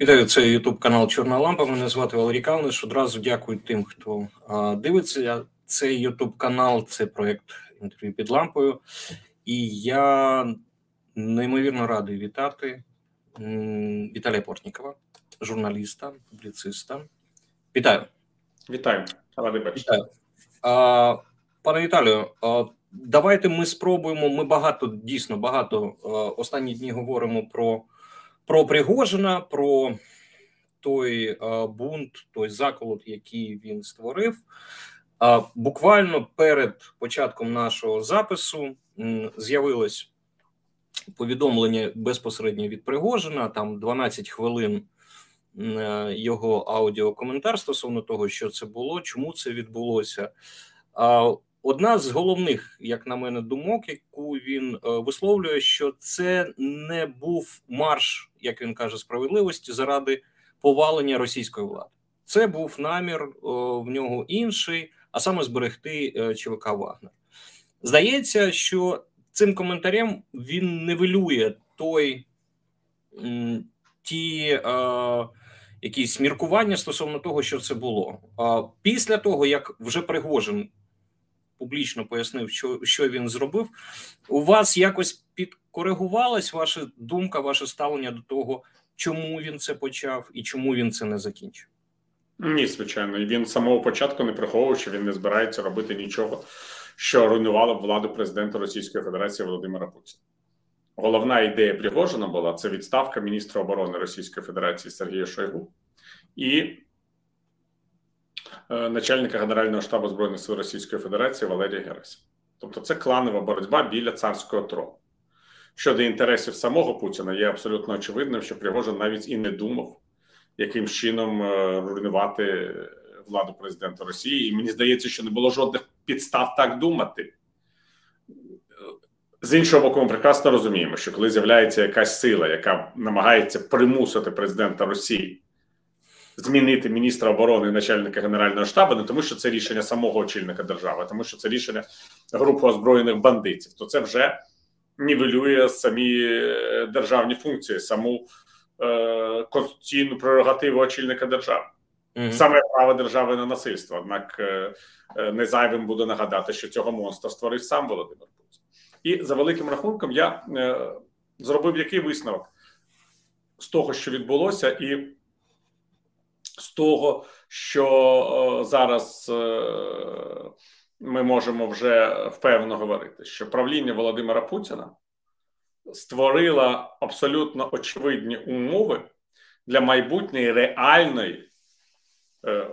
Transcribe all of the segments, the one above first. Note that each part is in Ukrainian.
Вітаю, це Ютуб канал Чорна Лампа. Мене звати Валерій Калниш. Одразу дякую тим, хто а, дивиться. Цей Ютуб канал це проєкт інтерв'ю під лампою. І я неймовірно радий вітати Віталія Портнікова, журналіста, публіциста. Вітаю. Вітаю. Вітаю. А, Пане Віталію, давайте ми спробуємо. Ми багато дійсно багато останні дні говоримо про про Пригожина, про той а, бунт, той заколот, який він створив. Буквально перед початком нашого запису з'явилось повідомлення безпосередньо від Пригожина. Там 12 хвилин е, його аудіокоментар стосовно того, що це було, чому це відбулося. Одна з головних, як на мене, думок, яку він е, висловлює, що це не був марш, як він каже, справедливості заради повалення російської влади. Це був намір в нього інший, а саме зберегти е, ЧВК Вагнер. Здається, що цим коментарем він нивелює той ті е, якісь міркування стосовно того, що це було. Після того, як вже Пригожин публічно пояснив, що що він зробив, у вас якось підкоригувалась ваша думка, ваше ставлення до того, чому він це почав і чому він це не закінчив? Ні, звичайно, він з самого початку не приховував, що він не збирається робити нічого, що руйнувало б владу президента Російської Федерації Володимира Путіна. Головна ідея Пригожина була це відставка міністра оборони Російської Федерації Сергія Шойгу і начальника Генерального штабу Збройних сил Російської Федерації Валерія Герасимова. Тобто, це кланова боротьба біля царського трону. Щодо інтересів самого Путіна, є абсолютно очевидним, що Пригожин навіть і не думав, яким чином е, руйнувати владу президента Росії. І мені здається, що не було жодних підстав так думати. З іншого боку, ми прекрасно розуміємо, що коли з'являється якась сила, яка намагається примусити президента Росії змінити міністра оборони і начальника генерального штабу, не тому, що це рішення самого очільника держави, а тому що це рішення групи озброєних бандитів. То це вже нівелює самі е, державні функції, саму е, конституційну прерогативу очільника держави. Mm -hmm. Саме право держави на насильство. Однак е, е, не зайвим буде нагадати, що цього монстра створив сам Володимир Путін. І за великим рахунком я е, зробив який висновок з того, що відбулося, і з того, що е, зараз е, ми можемо вже впевнено говорити, що правління Володимира Путіна створило абсолютно очевидні умови для майбутньої реальної е,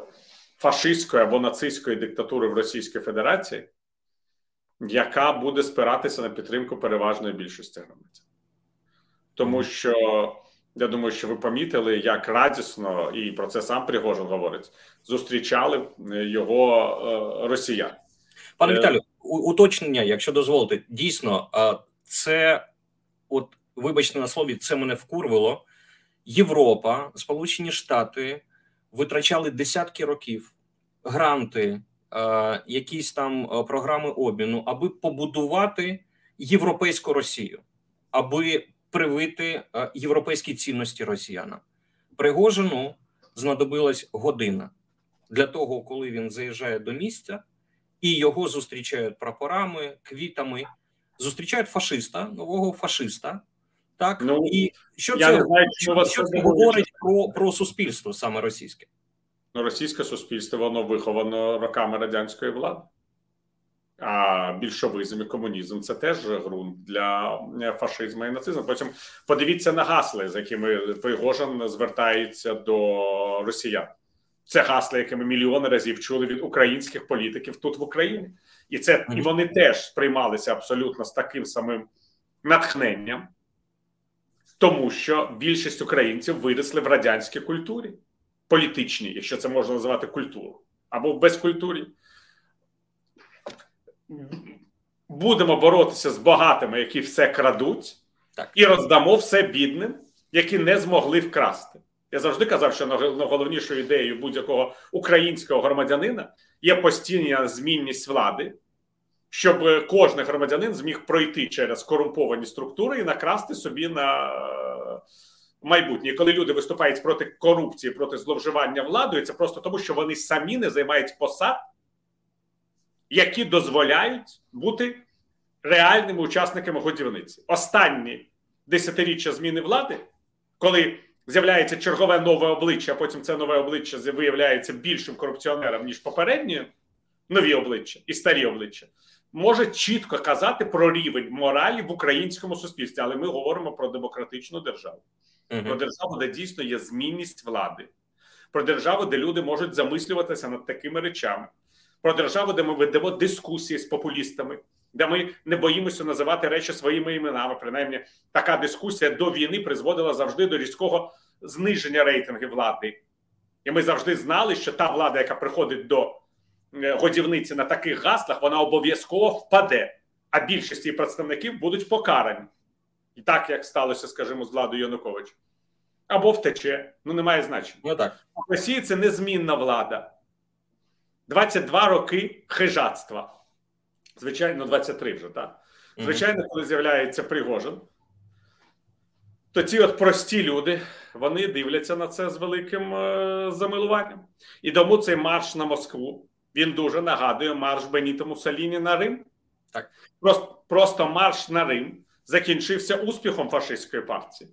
фашистської або нацистської диктатури в Російській Федерації, яка буде спиратися на підтримку переважної більшості громадян. Тому що я думаю, що ви помітили, як радісно, і про це сам Пригожин говорить, зустрічали е, його е, росіян. Пане е, Віталію, уточнення, якщо дозволите, дійсно, це, от, вибачте на слові, це мене вкурвило. Європа, Сполучені Штати витрачали десятки років гранти, якісь там програми обміну, аби побудувати європейську Росію, аби привити е, європейські цінності росіянам. Пригожину знадобилась година для того, коли він заїжджає до місця і його зустрічають прапорами, квітами, зустрічають фашиста, нового фашиста. Так ну, і що це знаю, що, що це говорить про, про суспільство саме російське? Ну, російське суспільство воно виховано роками радянської влади. А більшовизм і комунізм це теж ґрунт для е, фашизму і нацизму. Потім подивіться на гасли, з якими Пригожин звертається до росіян. Це гасла, які ми мільйони разів чули від українських політиків тут в Україні, і це і вони теж сприймалися абсолютно з таким самим натхненням, тому що більшість українців виросли в радянській культурі, політичній, якщо це можна називати культурою, або в безкультурі будемо боротися з багатими, які все крадуть, так. і роздамо все бідним, які не змогли вкрасти. Я завжди казав, що найголовнішою ідеєю будь-якого українського громадянина є постійна змінність влади, щоб кожен громадянин зміг пройти через корумповані структури і накрасти собі на майбутнє. І коли люди виступають проти корупції, проти зловживання владою, це просто тому, що вони самі не займають посад, які дозволяють бути реальними учасниками годівниці. Останні десятиріччя зміни влади, коли з'являється чергове нове обличчя, а потім це нове обличчя виявляється більшим корупціонером, ніж попередні нові обличчя і старі обличчя, може чітко казати про рівень моралі в українському суспільстві. Але ми говоримо про демократичну державу, угу. про державу, де дійсно є змінність влади, про державу, де люди можуть замислюватися над такими речами, про державу, де ми ведемо дискусії з популістами. Де ми не боїмося називати речі своїми іменами. Принаймні, така дискусія до війни призводила завжди до різкого зниження рейтингів влади, і ми завжди знали, що та влада, яка приходить до е, годівниці на таких гаслах, вона обов'язково впаде, а більшість її представників будуть покарані. І так як сталося, скажімо, з владою Януковича. Або втече, ну немає значення. Ну так. В Росії це незмінна влада. 22 роки хижатства. Звичайно, 23 вже так. Звичайно, коли з'являється Пригожин, то ті от прості люди вони дивляться на це з великим е, замилуванням. І тому цей марш на Москву він дуже нагадує марш Беніто Муссоліні на Рим. Так. Просто, просто марш на Рим закінчився успіхом фашистської партії.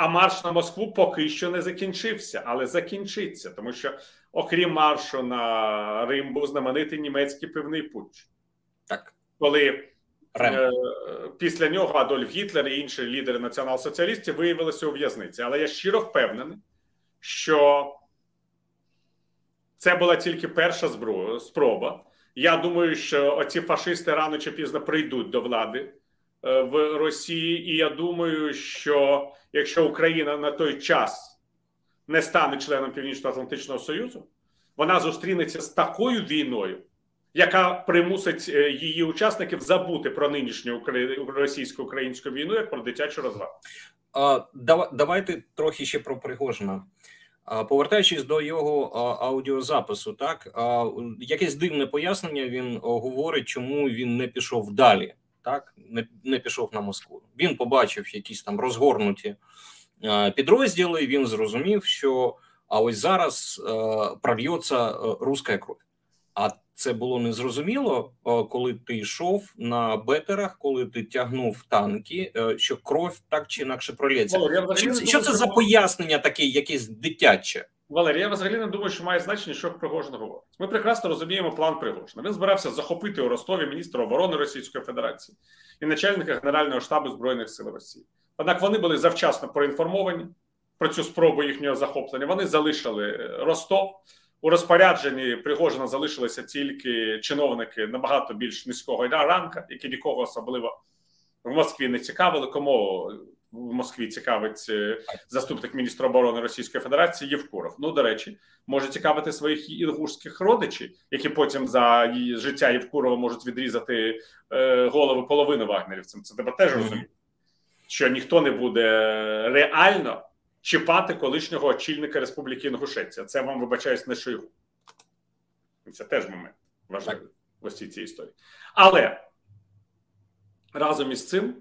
А марш на Москву поки що не закінчився, але закінчиться, тому що, окрім маршу на Рим, був знаменитий німецький пивний путч. Так. Коли Е, після нього Адольф Гітлер і інші лідери націонал-соціалістів виявилися у в'язниці. Але я щиро впевнений, що це була тільки перша спроба. Я думаю, що оці фашисти рано чи пізно прийдуть до влади в Росії, і я думаю, що якщо Україна на той час не стане членом Північно-Атлантичного Союзу, вона зустрінеться з такою війною яка примусить е, її учасників забути про нинішню російсько-українську війну як про дитячу розвагу. Давайте трохи ще про Пригожина. Повертаючись до його аудіозапису, так якесь дивне пояснення він говорить, чому він не пішов далі, так не не пішов на Москву. Він побачив якісь там розгорнуті підрозділи. Він зрозумів, що а ось зараз прольється руська кров. А це було незрозуміло, коли ти йшов на бетерах, коли ти тягнув танки, е, що кров так чи інакше пролється. Що, це, що це за пояснення таке, якесь дитяче? Валерій, я взагалі не думаю, що має значення, що Пригожин говорить. Ми прекрасно розуміємо план Пригожина. Він збирався захопити у Ростові міністра оборони Російської Федерації і начальника Генерального штабу збройних сил Росії. Однак вони були завчасно проінформовані про цю спробу їхнього захоплення. Вони залишили Ростов. У розпорядженні Пригожина залишилися тільки чиновники набагато більш низького ранка, які нікого особливо в Москві не цікавили. Кому в Москві цікавить е, заступник міністра оборони Російської Федерації Євкуров. Ну, до речі, може цікавити своїх інгушських родичів, які потім за життя Євкурова можуть відрізати е, голови половини вагнерівцям. Це тебе теж розуміє, що ніхто не буде реально чіпати колишнього очільника Республіки Інгушеція. Це вам вибачаюсь не Шойгу. Це теж момент важливий в ось цій історії. Але разом із цим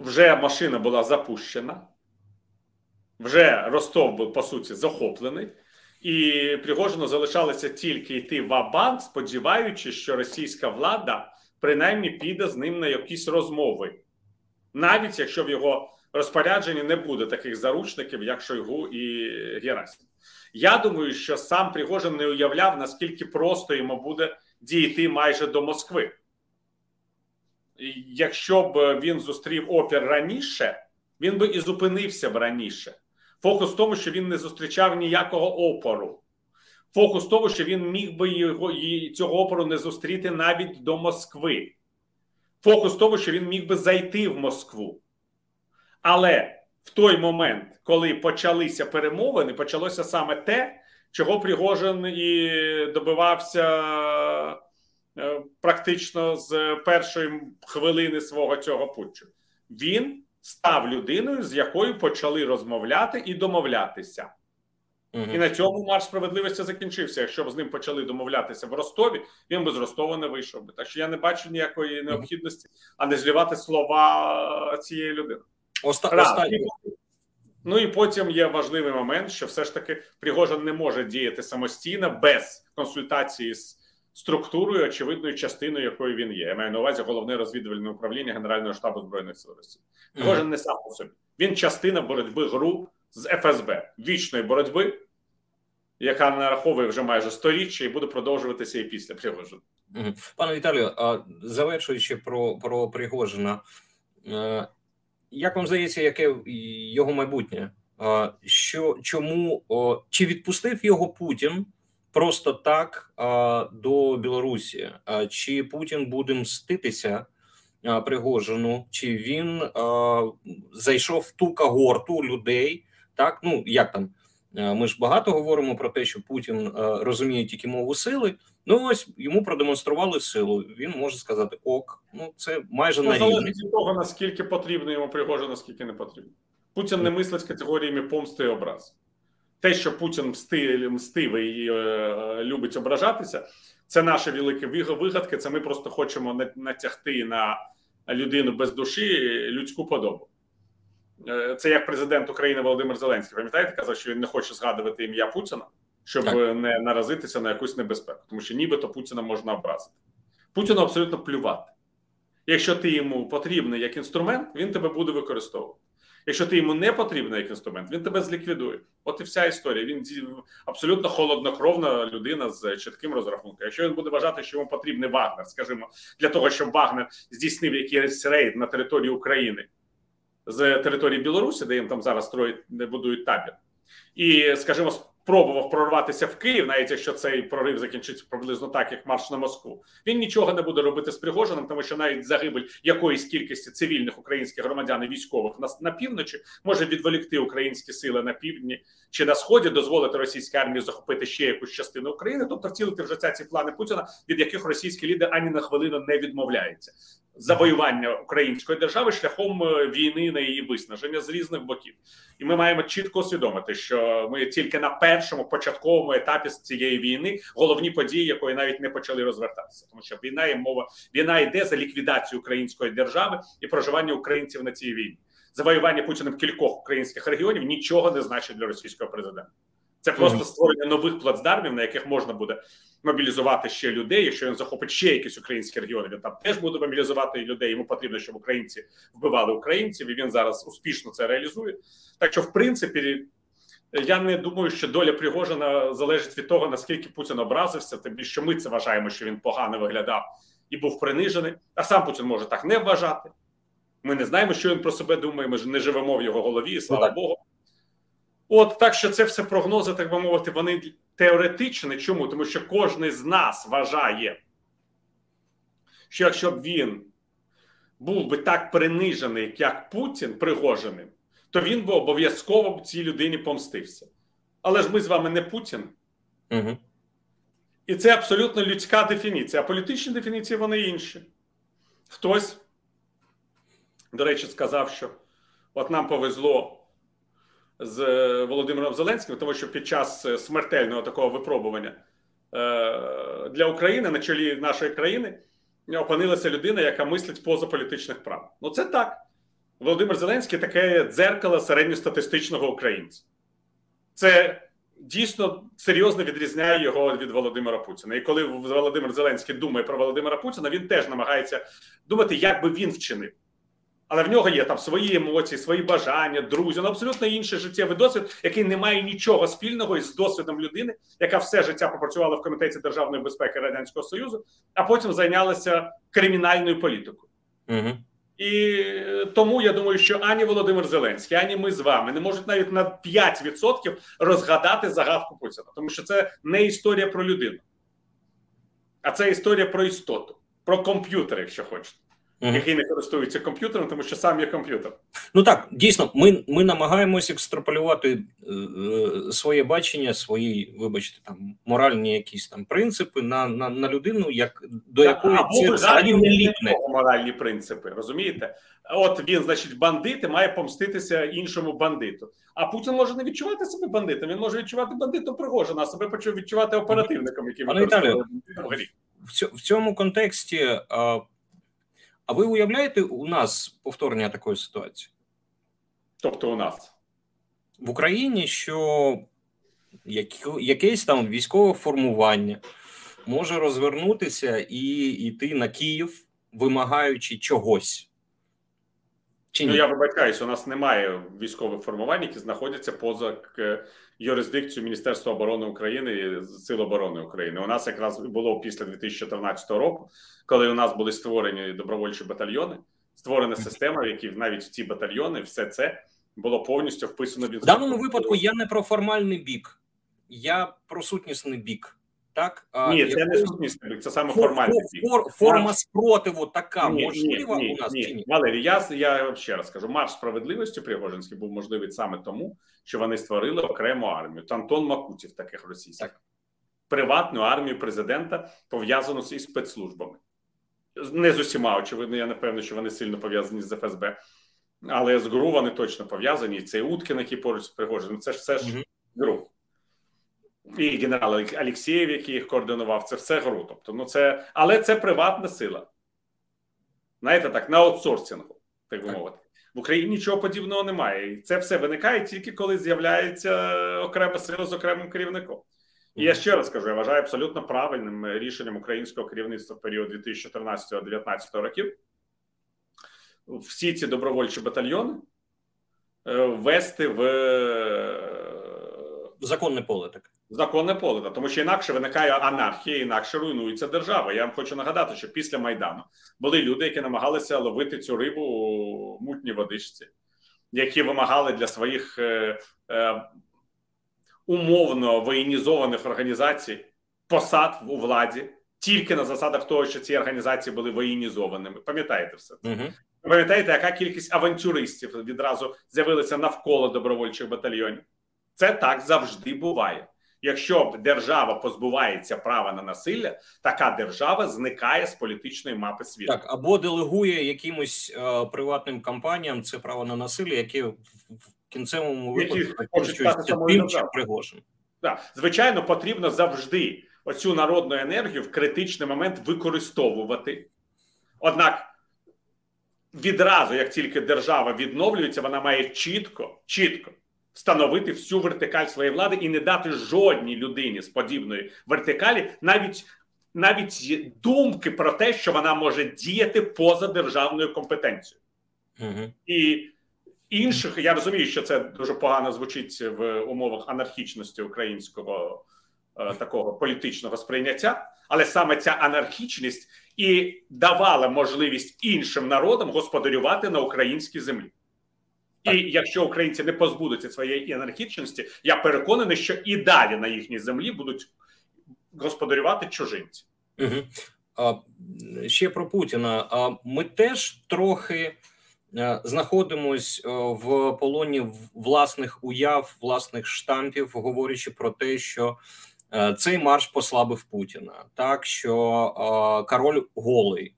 вже машина була запущена, вже Ростов був по суті захоплений, і Пригожину залишалося тільки йти в Абанк, сподіваючись, що російська влада принаймні піде з ним на якісь розмови, навіть якщо в його розпорядженні не буде таких заручників, як Шойгу і Герасим. Я думаю, що сам Пригожин не уявляв, наскільки просто йому буде дійти майже до Москви. Якщо б він зустрів опір раніше, він би і зупинився б раніше. Фокус в тому, що він не зустрічав ніякого опору. Фокус в тому, що він міг би його цього опору не зустріти навіть до Москви. Фокус в тому, що він міг би зайти в Москву. Але в той момент, коли почалися перемовини, почалося саме те, чого Пригожин і добивався е, практично з першої хвилини свого цього путчу. Він став людиною, з якою почали розмовляти і домовлятися. Угу. І на цьому марш справедливості закінчився. Якщо б з ним почали домовлятися в Ростові, він би з Ростова не вийшов би. Так що я не бачу ніякої необхідності, а не злівати слова цієї людини. Оста... Останнє. Ну і потім є важливий момент, що все ж таки Пригожин не може діяти самостійно без консультації з структурою, очевидною частиною, якою він є. Я маю на увазі головне розвідувальне управління Генерального штабу збройних сил Росії. Пригожин mm. не сам по собі. Він частина боротьби гру з ФСБ вічної боротьби, яка нараховує вже майже сторіччя і буде продовжуватися і після Пригожина. Пане Віталію, завершуючи про про Пригожина, е, як вам здається, яке його майбутнє? Що чому чи відпустив його Путін просто так до Білорусі? Чи Путін буде мститися Пригожину? Чи він зайшов в ту когорту людей? Так, ну як там? Ми ж багато говоримо про те, що Путін розуміє тільки мову сили. Ну ось йому продемонстрували силу. Він може сказати ок. Ну це майже ну, залежить від того наскільки потрібно йому Пригожин, наскільки не потрібно. Путін не мислить категоріями помсти і образ. Те, що Путін мсти, мстивий і е, любить ображатися, це наші великі вигадки. Це ми просто хочемо натягти на людину без душі людську подобу. Е, це як президент України Володимир Зеленський. Пам'ятаєте, казав, що він не хоче згадувати ім'я Путіна щоб так. не наразитися на якусь небезпеку, тому що нібито Путіна можна образити. Путіну абсолютно плювати. Якщо ти йому потрібний як інструмент, він тебе буде використовувати. Якщо ти йому не потрібен як інструмент, він тебе зліквідує. От і вся історія. Він абсолютно холоднокровна людина з чітким розрахунком. Якщо він буде вважати, що йому потрібний Вагнер, скажімо, для того, щоб Вагнер здійснив якийсь рейд на території України з території Білорусі, де їм там зараз строїть, будують табір, і скажімо, пробував прорватися в Київ, навіть якщо цей прорив закінчиться приблизно так, як марш на Москву. Він нічого не буде робити з Пригожиним, тому що навіть загибель якоїсь кількості цивільних українських громадян і військових на, на півночі може відволікти українські сили на півдні чи на сході, дозволити російській армії захопити ще якусь частину України, тобто втілити вже ці плани Путіна, від яких російський лідер ані на хвилину не відмовляється. Завоювання української держави шляхом е, війни на її виснаження з різних боків, і ми маємо чітко усвідомити, що ми тільки на першому початковому етапі з цієї війни головні події, якої навіть не почали розвертатися, тому що війна є мова, війна йде за ліквідацію української держави і проживання українців на цій війні. Завоювання Путіним кількох українських регіонів нічого не значить для російського президента. Це просто створення нових плацдармів, на яких можна буде мобілізувати ще людей. Якщо він захопить ще якісь українські регіони, він там теж буде мобілізувати людей. Йому потрібно, щоб українці вбивали українців, і він зараз успішно це реалізує. Так що, в принципі, я не думаю, що доля Пригожина залежить від того, наскільки Путін образився. Тим більше що ми це вважаємо, що він погано виглядав і був принижений. А сам Путін може так не вважати. Ми не знаємо, що він про себе думає. Ми ж не живемо в його голові, і слава ну, Богу. От так що це все прогнози, так би мовити, вони теоретичні. Чому? Тому що кожен з нас вважає, що якщо б він був би так принижений, як Путін Пригоженим, то він би обов'язково цій людині помстився. Але ж ми з вами не Путін. Угу. І це абсолютно людська дефініція. А політичні дефініції вони інші. Хтось, до речі, сказав, що от нам повезло з е, Володимиром Зеленським, тому що під час е, смертельного такого випробування е, для України на чолі нашої країни опинилася людина, яка мислить поза політичних прав. Ну це так. Володимир Зеленський таке дзеркало середньостатистичного українця. Це дійсно серйозно відрізняє його від Володимира Путіна. І коли Володимир Зеленський думає про Володимира Путіна, він теж намагається думати, як би він вчинив. Але в нього є там свої емоції, свої бажання, друзі, ну абсолютно інший життєвий досвід, який не має нічого спільного із досвідом людини, яка все життя попрацювала в комітеті державної безпеки радянського союзу, а потім зайнялася кримінальною політикою. Угу. І тому я думаю, що ані Володимир Зеленський, ані ми з вами не можуть навіть на 5% розгадати загадку Путіна, тому що це не історія про людину, а це історія про істоту, про комп'ютер, якщо хочете угу. який не користується комп'ютером, тому що сам є комп'ютер. Ну так дійсно, ми ми намагаємося екстраполювати е, е, своє бачення, свої, вибачте, там моральні якісь там принципи на на, на людину, як до так, якої це взагалі не ліпне моральні принципи. Розумієте? От він, значить, бандит і має помститися іншому бандиту. А Путін може не відчувати себе бандитом. Він може відчувати бандитом Пригожина, а себе почав відчувати оперативником, який використовує в цьому контексті. А ви уявляєте у нас повторення такої ситуації? Тобто у нас? в Україні, що якесь там військове формування може розвернутися і йти на Київ, вимагаючи чогось. Чи ні? Ну, я вибачаюсь, у нас немає військових формувань, які знаходяться поза юрисдикцією Міністерства оборони України і Сил оборони України. У нас якраз було після 2014 року, коли у нас були створені добровольчі батальйони, створена система, в якій навіть в ці батальйони все це було повністю вписано В даному випадку. Я не про формальний бік, я про сутнісний бік. Так ні, це не сутнісний бік, це саме фор, формальний бік. Фор, форма спротиву така ні, можлива ні, ні, у нас ні. чи ні? Валерій, я я ще раз кажу: марш справедливості Пригожинський був можливий саме тому, що вони створили окрему армію. Тантон Макутів, таких російських так. приватну армію президента пов'язану з спецслужбами. Не з усіма, очевидно, я не певний, що вони сильно пов'язані з ФСБ. Але з ГРУ вони точно пов'язані. І цей Уткін, який поруч з Пригожиним, це ж все ж ГРУ. І генерал Алексєєв, який їх координував, це все ГРУ. Тобто, ну це, але це приватна сила. Знаєте, так, на аутсорсингу, так би мовити. В Україні нічого подібного немає. І це все виникає тільки коли з'являється окрема сила з окремим керівником. І я ще раз кажу: я вважаю абсолютно правильним рішенням українського керівництва в період 2014-2019 років всі ці добровольчі батальйони е, ввести в законне поле так. Законне поле, тому що інакше виникає анархія, інакше руйнується держава. Я вам хочу нагадати, що після Майдану були люди, які намагалися ловити цю рибу у мутній водичці, які вимагали для своїх е, е, умовно воєнізованих організацій посад у владі тільки на засадах того, що ці організації були воєнізованими. Пам'ятаєте все це? Угу. Пам'ятаєте, яка кількість авантюристів відразу з'явилася навколо добровольчих батальйонів? Це так завжди буває. Якщо держава позбувається права на насилля, така держава зникає з політичної мапи світу. Так або делегує якимось е, приватним компаніям це право на насилля, яке в кінцевому випадку тим чи Пригожин. Так, звичайно, потрібно завжди оцю народну енергію в критичний момент використовувати. Однак відразу, як тільки держава відновлюється, вона має чітко, чітко встановити всю вертикаль своєї влади і не дати жодній людині з подібної вертикалі навіть навіть думки про те, що вона може діяти поза державною компетенцією. Угу. І інших я розумію, що це дуже погано звучить в умовах анархічності українського е, такого політичного сприйняття, але саме ця анархічність і давала можливість іншим народам господарювати на українській землі. І якщо українці не позбудуться своєї анархічності, я переконаний, що і далі на їхній землі будуть господарювати чужинці. Угу. А, Ще про Путіна. А ми теж трохи е, знаходимось е, в полоні власних уяв, власних штампів, говорячи про те, що Е, цей марш послабив Путіна, так що король голий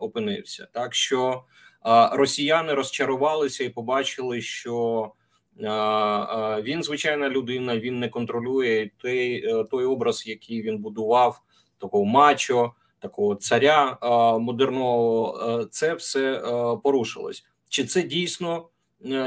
опинився, так що росіяни розчарувалися і побачили, що він звичайна людина, він не контролює той, той образ, який він будував, такого мачо, такого царя модерного. Це все порушилось. Чи це дійсно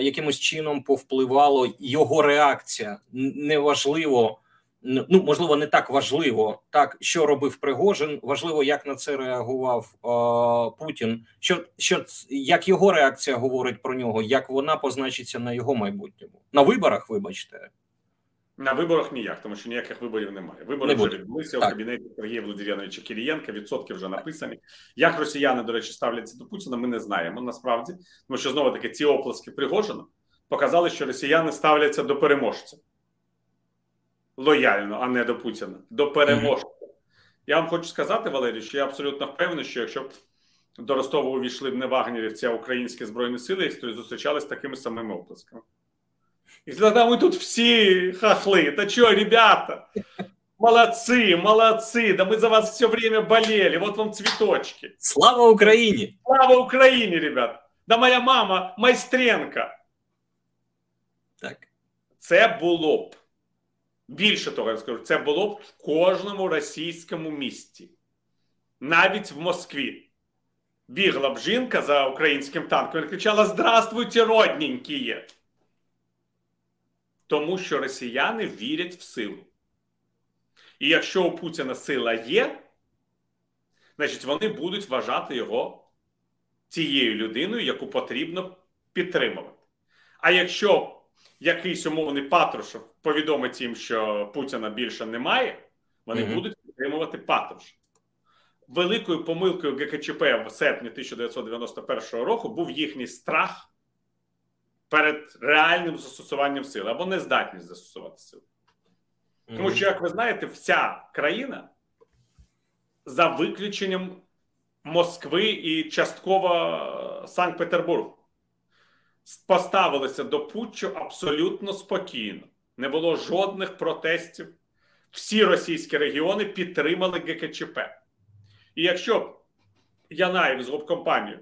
якимось чином повпливало його реакція? Неважливо ну можливо не так важливо, так що робив Пригожин. Важливо, як на це реагував е, Путін. Що що як його реакція говорить про нього, як вона позначиться на його майбутньому на виборах? Вибачте. На виборах ніяк, тому що ніяких виборів немає. Вибори не вже відбулися у кабінеті Сергія Володимировича Кирієнка. Відсотки вже написані. Як росіяни, до речі, ставляться до Путіна, ми не знаємо насправді, тому що знову таки ці оплески Пригожина показали, що росіяни ставляться до переможця лояльно, а не до Путіна, до переможця. Я вам хочу сказати, Валерій, що я абсолютно впевнений, що якщо б до Ростова увійшли б не вагнерівці, а українські збройні сили, то зустрічались такими самими оплесками. І тоді ми тут всі хахли. Та що, ребята? Молодцы, молодцы, да мы за вас все время болели, вот вам цветочки. Слава Україні! Слава Україні, ребят! Да моя мама майстренка. Так. Це було б Більше того, я скажу, це було б в кожному російському місті, навіть в Москві. Бігла б жінка за українським танком і кричала: Здравствуйте, родненькі! Тому що росіяни вірять в силу. І якщо у Путіна сила є, значить вони будуть вважати його тією людиною, яку потрібно підтримувати. А якщо якийсь умовний Патрушев повідомить їм, що Путіна більше немає, вони mm будуть підтримувати Патрушева. Великою помилкою ГКЧП в серпні 1991 року був їхній страх перед реальним застосуванням сили або нездатність застосувати силу. Тому що, як ви знаєте, вся країна за виключенням Москви і частково Санкт-Петербургу поставилися до Путчу абсолютно спокійно. Не було жодних протестів. Всі російські регіони підтримали ГКЧП. І якщо б Янаєв з губкомпанією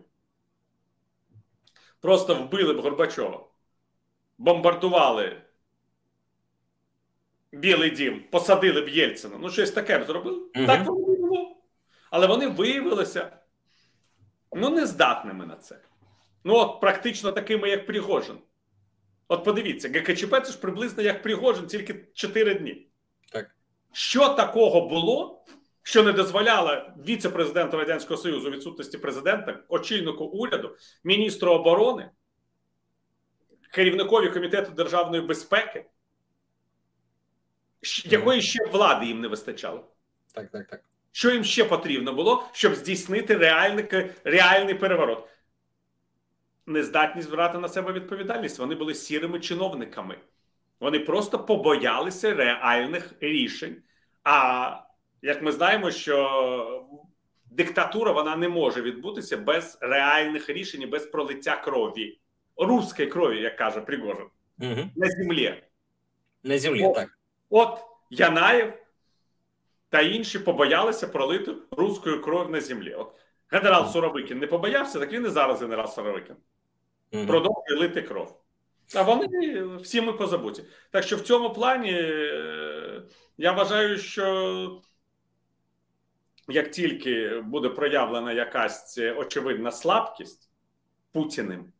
просто вбили б Горбачова, бомбардували Білий Дім, посадили б Єльцина, ну щось таке б зробили. Угу. Так воно було. Але вони виявилися ну, нездатними на це. Ну, от практично такими, як Пригожин. От подивіться, ГКЧП це ж приблизно як Пригожин, тільки 4 дні. Так. Що такого було, що не дозволяло віце-президенту Радянського Союзу відсутності президента, очільнику уряду, міністру оборони, керівникові комітету державної безпеки, якої ще влади їм не вистачало? Так, так, так. Що їм ще потрібно було, щоб здійснити реальний, реальний переворот? Нездатність брати на себе відповідальність. Вони були сірими чиновниками. Вони просто побоялися реальних рішень. А як ми знаємо, що диктатура вона не може відбутися без реальних рішень, без пролиття крові, руської крові, як каже Пригожин, угу. на землі. На землі, от, так. От Янаєв та інші побоялися пролити руською кров на землі. От генерал Суровикін не побоявся, так він і зараз генерал Суровикін угу. продовжує лити кров. А вони всі ми позабуті. Так що в цьому плані е, я вважаю, що як тільки буде проявлена якась очевидна слабкість Путіним,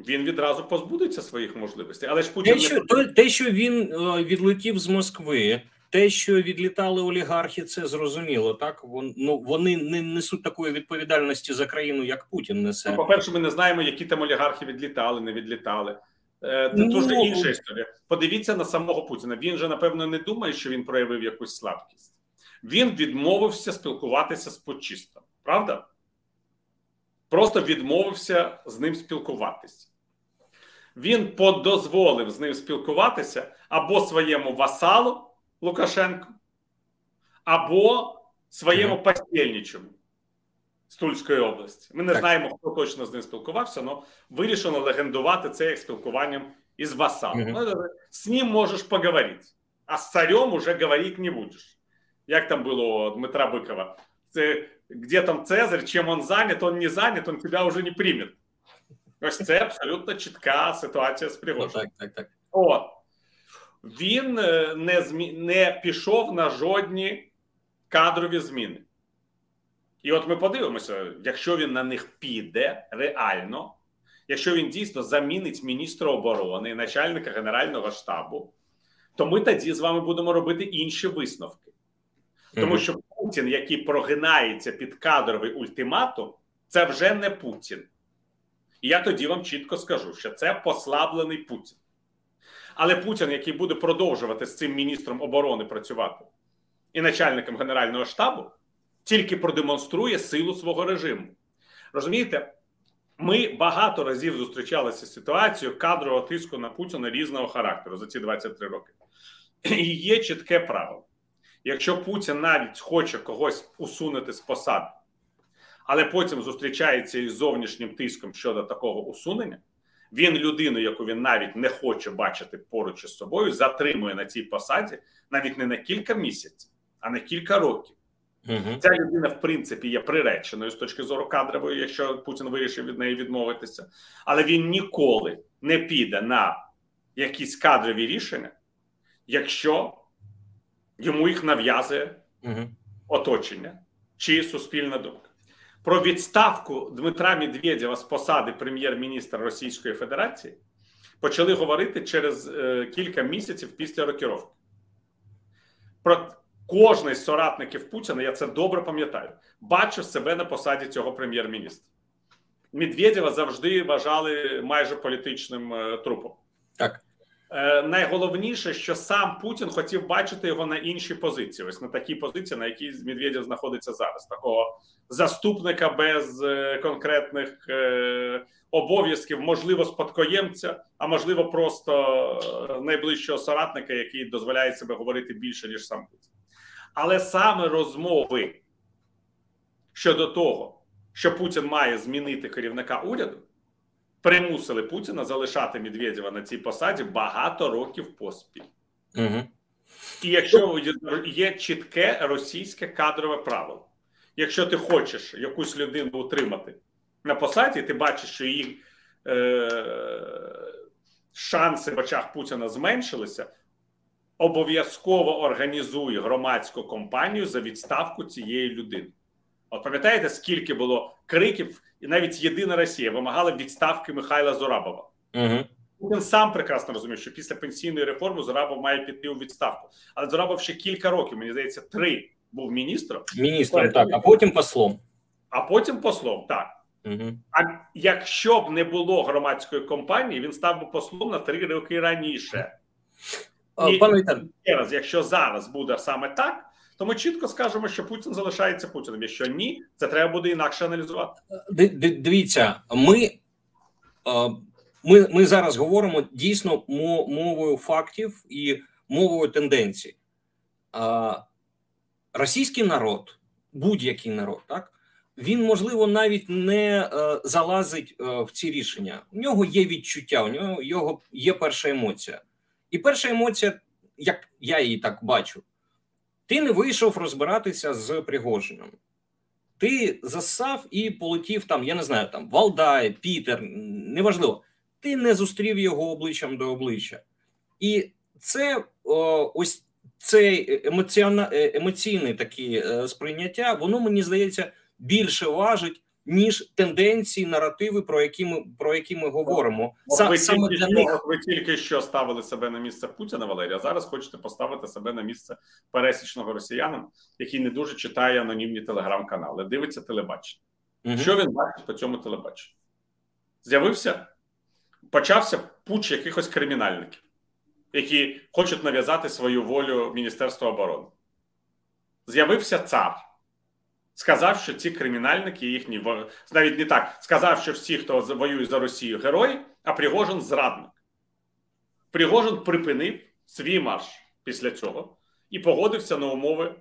він відразу позбудеться своїх можливостей. Але ж Путін те, що, те, що він е, відлетів з Москви, те, що відлітали олігархи, це зрозуміло. Так Вон, ну, вони не несуть такої відповідальності за країну, як Путін несе. Ну, По перше, ми не знаємо, які там олігархи відлітали, не відлітали. Е, це ну, дуже інша історія. Подивіться на самого Путіна. Він же напевно не думає, що він проявив якусь слабкість. Він відмовився спілкуватися з Почистом. Правда? Просто відмовився з ним спілкуватися. Він подозволив з ним спілкуватися або своєму васалу. Лукашенко або своєму постільничому з Тульської області. Ми не так. знаємо, хто точно з ним спілкувався, але вирішено легендувати це як спілкуванням із васалом. Mm-hmm. З ним можеш поговорити, а з царем уже говорити не будеш. Як там було у Дмитра Бикова? Це где там Цезарь, чим він зайнят, він не зайнят, він тебе вже не прийме. Ось це абсолютно чітка ситуація з. Ну, так, так, так. От він е, не змі... не пішов на жодні кадрові зміни. І от ми подивимося, якщо він на них піде реально, якщо він дійсно замінить міністра оборони, начальника Генерального штабу, то ми тоді з вами будемо робити інші висновки. Тому що Путін, який прогинається під кадровий ультиматум, це вже не Путін. І я тоді вам чітко скажу, що це послаблений Путін. Але Путін, який буде продовжувати з цим міністром оборони працювати і начальником Генерального штабу, тільки продемонструє силу свого режиму. Розумієте, ми багато разів зустрічалися з ситуацією кадрового тиску на Путіна різного характеру за ці 23 роки. І є чітке правило. Якщо Путін навіть хоче когось усунути з посади, але потім зустрічається із зовнішнім тиском щодо такого усунення. Він людину, яку він навіть не хоче бачити поруч із собою, затримує на цій посаді навіть не на кілька місяців, а на кілька років. Угу. Ця людина, в принципі, є приреченою з точки зору кадрової, якщо Путін вирішив від неї відмовитися, але він ніколи не піде на якісь кадрові рішення, якщо йому їх нав'язує угу. оточення чи суспільна думка про відставку Дмитра Медведєва з посади прем'єр-міністра Російської Федерації почали говорити через е, кілька місяців після рокіровки. Про кожний з соратників Путіна, я це добре пам'ятаю, бачив себе на посаді цього прем'єр-міністра. Медведєва завжди вважали майже політичним е, трупом. Так. Е, найголовніше, що сам Путін хотів бачити його на іншій позиції. Ось на такій позиції, на якій Медведєв знаходиться зараз, такого заступника без е, конкретних е, обов'язків, можливо, спадкоємця, а можливо, просто найближчого соратника, який дозволяє себе говорити більше ніж сам Путін. Але саме розмови щодо того, що Путін має змінити керівника уряду примусили Путіна залишати Медведєва на цій посаді багато років поспіль. Угу. І якщо є чітке російське кадрове правило, якщо ти хочеш якусь людину утримати на посаді, ти бачиш, що її е, шанси в очах Путіна зменшилися, обов'язково організуй громадську кампанію за відставку цієї людини. От пам'ятаєте, скільки було криків, і навіть єдина Росія вимагала відставки Михайла Зорабова. Угу. Він сам прекрасно розумів, що після пенсійної реформи Зорабов має піти у відставку. Але Зорабов ще кілька років, мені здається, три був міністром. Міністром, так, а потім послом. А потім послом, так. Угу. А якщо б не було громадської компанії, він став би послом на три роки раніше. І, Пане Віталій, якщо зараз буде саме так, то ми чітко скажемо, що Путін залишається Путіним. Якщо ні, це треба буде інакше аналізувати. дивіться, ми, е, ми, ми зараз говоримо дійсно мовою фактів і мовою тенденцій. Е, Російський народ, будь-який народ, так він можливо навіть не е, залазить в ці рішення. У нього є відчуття, у нього його є перша емоція. І перша емоція, як я її так бачу, ти не вийшов розбиратися з Пригожином. Ти засав і полетів там, я не знаю, там Валдай, Пітер, неважливо. Ти не зустрів його обличчям до обличчя. І це о, ось цей е, емоційне таке е, сприйняття, воно мені здається більше важить, ніж тенденції, наративи, про які ми про які ми говоримо. От Са- ви, саме тільки для що, них ви тільки що ставили себе на місце Путіна, Валерія. а Зараз хочете поставити себе на місце пересічного росіянина, який не дуже читає анонімні телеграм-канали, дивиться телебачення. Мгм. Що він бачить по цьому телебаченню? З'явився, почався пуч якихось кримінальників, які хочуть нав'язати свою волю Міністерству оборони. З'явився цар. Сказав, що ці кримінальники їхні навіть не так. Сказав, що всі, хто воює за Росію, герої, а Пригожин зрадник. Пригожин припинив свій марш після цього і погодився на умови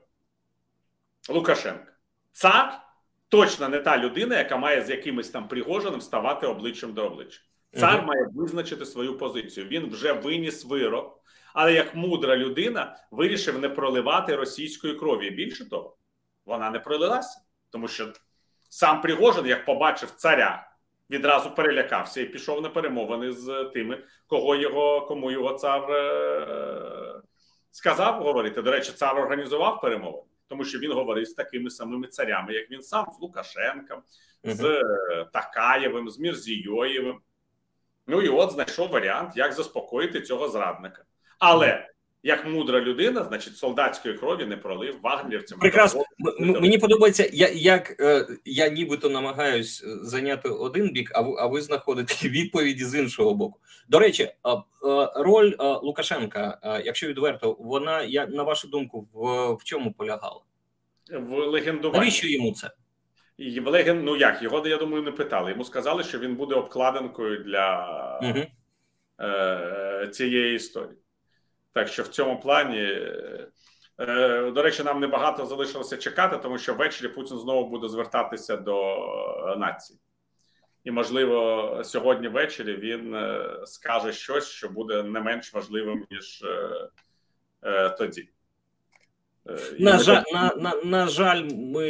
Лукашенка. Цар точно не та людина, яка має з якимось там Пригожиним ставати обличчям до обличчя. Цар Мгм. має визначити свою позицію. Він вже виніс вирок, але як мудра людина вирішив не проливати російської крові. Більше того, вона не пролилася, тому що сам Пригожин, як побачив царя, відразу перелякався і пішов на перемовини з тими, кого його, кому його цар е- сказав говорити. До речі, цар організував перемовини, тому що він говорив з такими самими царями, як він сам, з Лукашенком, з е, Такаєвим, з Мірзійоєвим. Ну і от знайшов варіант, як заспокоїти цього зрадника. Але як мудра людина, значить, солдатської крові не пролив вагнерівцям. Прекрасно. Мені подобається, я, як е, я нібито намагаюсь е, зайняти один бік, а ви, а ви знаходите відповіді з іншого боку. До речі, е, роль Лукашенка, якщо відверто, вона я на вашу думку, в, в чому полягала? в легендуванні. Навіщо йому це? І в леген... Ну як його я думаю, не питали. Йому сказали, що він буде обкладинкою для Угу. е, цієї історії. Так що в цьому плані, е, е, до речі, нам небагато залишилося чекати, тому що ввечері Путін знову буде звертатися до е, нації. І, можливо, сьогодні ввечері він скаже щось, що буде не менш важливим, ніж тоді. На жаль, на, на, на жаль, ми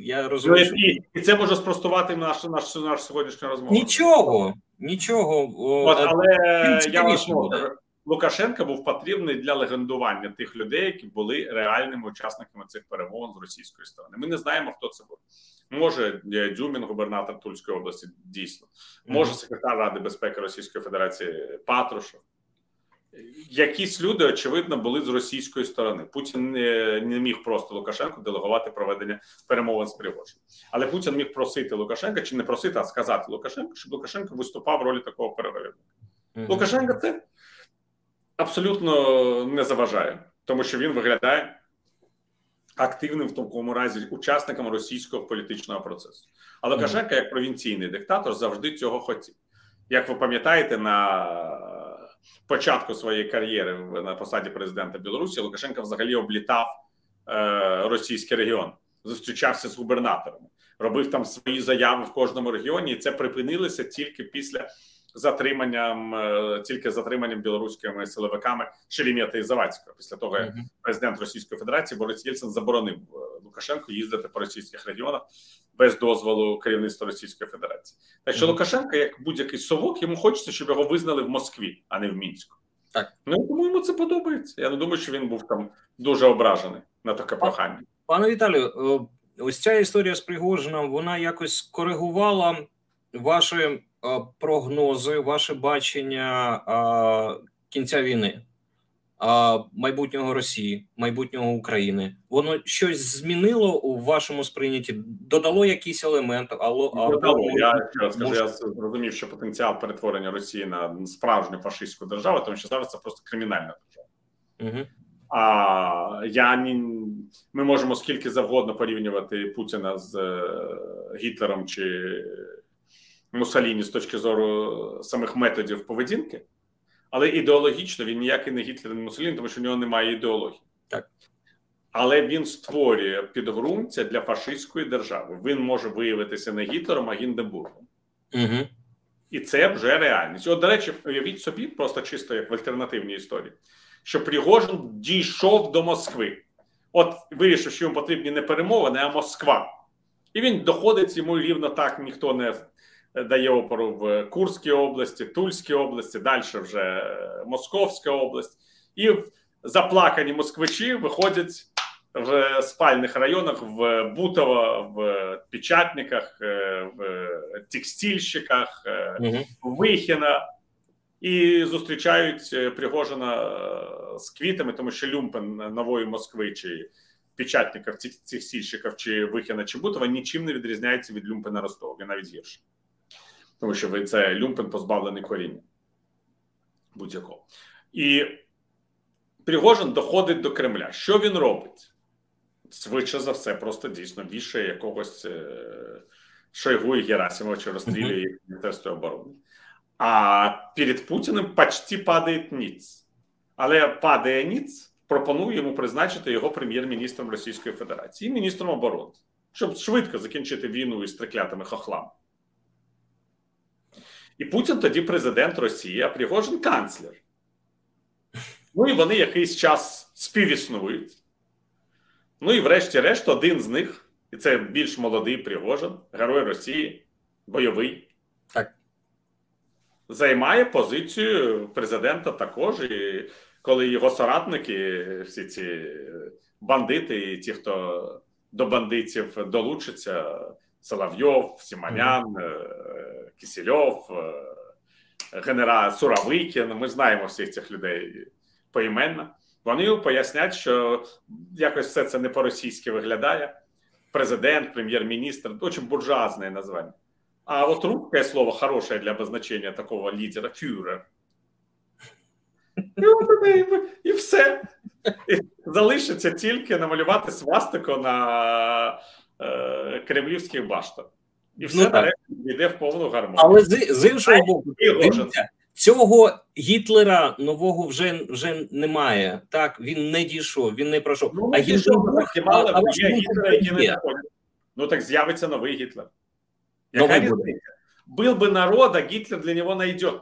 я Ну, розумію. що- і, це може спростувати наш, наш, наш сьогоднішню розмову. Нічого, нічого. От, але я вас можу. Буде. Лукашенко був потрібний для легендування тих людей, які були реальними учасниками цих перемовин з російської сторони. Ми не знаємо, хто це був. може Дюмін, губернатор Тульської області, дійсно, може секретар Ради безпеки Російської Федерації Патрушев. Якісь люди, очевидно, були з російської сторони. Путін не, не міг просто Лукашенку делегувати проведення перемовин з Пригожин. Але Путін міг просити Лукашенка чи не просити, а сказати Лукашенку, щоб Лукашенко виступав в ролі такого переговірника. Mm-hmm. Лукашенко це абсолютно не заважає, тому що він виглядає активним в такому разі учасником російського політичного процесу. А Лукашенко, як провінційний диктатор, завжди цього хотів. Як ви пам'ятаєте, на початку своєї кар'єри на посаді президента Білорусі Лукашенко взагалі облітав е, російський регіон, зустрічався з губернаторами, робив там свої заяви в кожному регіоні, і це припинилося тільки після затриманням, е, тільки затриманням білоруськими силовиками Шелімєта і Завадського. Після того як президент Російської Федерації Борис Єльцин заборонив е, Лукашенку їздити по російських регіонах без дозволу керівництва Російської Федерації. Так що Лукашенко, як будь-який совок, йому хочеться, щоб його визнали в Москві, а не в мінську. Так ну тому йому це подобається. Я не думаю, що він був там дуже ображений на таке прохання. Пане Віталію, е, ось ця історія з Пригожином, вона якось коригувала ваші прогнози, ваше бачення кінця війни, майбутнього Росії, майбутнього України. Воно щось змінило у вашому сприйнятті? Додало якісь елементи? Алло, Додало. Я ще скажу, я зрозумів, що потенціал перетворення Росії на справжню фашистську державу, тому що зараз це просто кримінальна держава. Угу. А я ми можемо скільки завгодно порівнювати Путіна з е, Гітлером чи Мусаліні з точки зору самих методів поведінки, але ідеологічно він ніякий не Гітлер, не Мусаліні, тому що в нього немає ідеології. Так. Але він створює підґрунтя для фашистської держави. Він може виявитися не Гітлером, а Гіндебургом. Угу. І це вже реальність. От, до речі, уявіть собі, просто чисто як в альтернативній історії, що Пригожин дійшов до Москви. От вирішив, що йому потрібні не перемовини, а Москва. І він доходить йому рівно так ніхто не дає опору в Курській області, Тульській області, далі вже Московська область, і заплакані москвичі виходять в спальних районах в Бутово, в Печатниках, е, в текстильщиках, угу. в Вихіна. І зустрічають е, Пригожина з квітами, тому що Люмпен нової Москви чи печатників, цих сільщиків, чи Вихіна, чи Бутова нічим не відрізняється від Люмпена Ростова, він навіть гірше тому що ви це Люмпен позбавлений коріння будь-якого. І Пригожин доходить до Кремля. Що він робить? Швидше за все, просто дійсно вішає якогось е, Шойгу і Герасимовича розстрілює їх Міністерство оборони. А перед Путіним почти падає ніц. Але падає ніц, пропонує йому призначити його прем'єр-міністром Російської Федерації і міністром оборони, щоб швидко закінчити війну із триклятими хохлами. І Путін тоді президент Росії, а Пригожин канцлер. Ну і вони якийсь час співіснують. Ну і, врешті-решт, один з них, і це більш молодий Пригожин, герой Росії, бойовий, так. займає позицію президента також. І коли його соратники, всі ці бандити, і ті, хто до бандитів долучиться, Соловйов, Сіманян, mm-hmm. Кисельов, е, генерал Суровикін. Ми знаємо всіх цих людей поіменно. Вони пояснять, що якось все це не по-російськи виглядає. Президент, прем'єр-міністр, дуже буржуазне названня. А от русское слово хороше для обозначення такого лідера фюрер. І, от, і все. І залишиться тільки намалювати свастику на е, кремлівських баштах. І все ну, нарешті йде в повну гармонію. Але з, з іншого боку, цього Гітлера нового вже вже немає. Так він не дійшов, він не пройшов. Ну, а Гітлер а, є Гітлера, які не Ну так з'явиться новий Гітлер. Яка різниця? Был би народ, а Гітлер для нього найдет.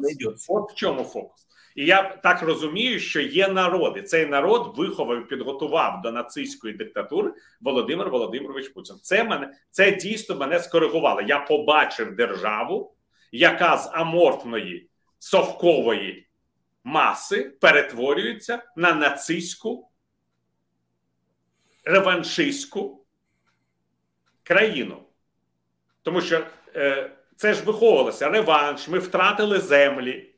От в чому фокус. І я так розумію, що є народ, і цей народ виховав, підготував до нацистської диктатури Володимир Володимирович Путін. Це мене це дійсно мене скоригувало. Я побачив державу, яка з амортної совкової маси перетворюється на нацистську реваншистську країну. Тому що е, це ж виховувалося реванш, ми втратили землі.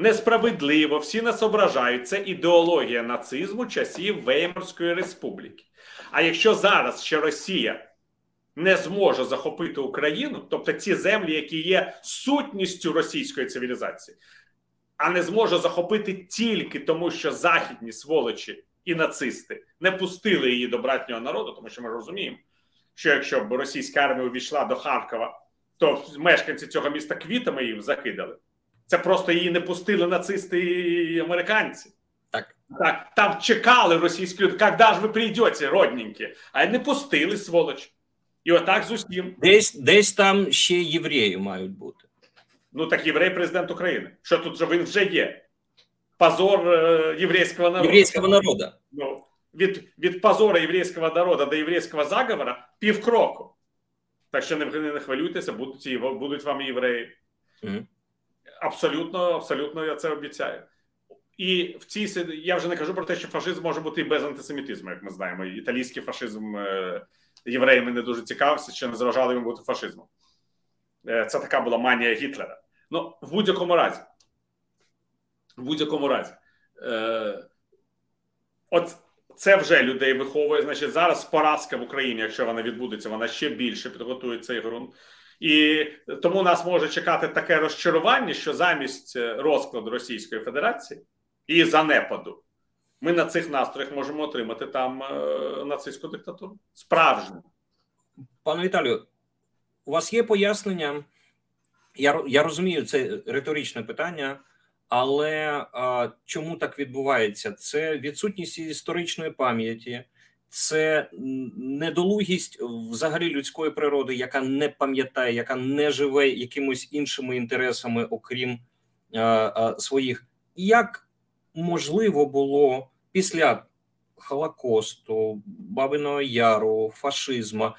Несправедливо, всі нас ображають. Це ідеологія нацизму часів Веймарської республіки. А якщо зараз ще Росія не зможе захопити Україну, тобто ті землі, які є сутністю російської цивілізації, а не зможе захопити тільки тому, що західні сволочі і нацисти не пустили її до братнього народу, тому що ми розуміємо, що якщо б російська армія увійшла до Харкова, то мешканці цього міста квітами їм закидали. Це просто її не пустили нацисти і американці. Так. Так, там чекали російські люди, коли ж ви прийдете, родненькі, а не пустили сволоч. І отак з усім. Десь десь там ще євреї мають бути. Ну так єврей президент України. Що тут же він вже є? Позор е, єврейського народу. Єврейського народу. Ну, від від позора єврейського народу до єврейського заговора півкроку. Так що не, не хвилюйтеся, будуть будуть вам євреї. Mm. Абсолютно, абсолютно, я це обіцяю. І в цій я вже не кажу про те, що фашизм може бути і без антисемітизму, як ми знаємо. Італійський фашизм е, євреями не дуже цікавився, що не заважали йому бути фашизмом. Е, це така була манія Гітлера. Ну, в будь-якому разі, в будь-якому разі, е, от це вже людей виховує. Значить, зараз поразка в Україні, якщо вона відбудеться, вона ще більше підготує цей ґрунт. І тому нас може чекати таке розчарування, що замість е, розкладу Російської Федерації і занепаду ми на цих настроях можемо отримати там е, нацистську диктатуру. Справжню. Пане Віталію, у вас є пояснення? Я я розумію, це риторичне питання, але а, чому так відбувається? Це відсутність історичної пам'яті, це недолугість взагалі людської природи, яка не пам'ятає, яка не живе якимось іншими інтересами, окрім а, а, своїх. Як можливо було після Холокосту, Бабиного Яру, фашизму,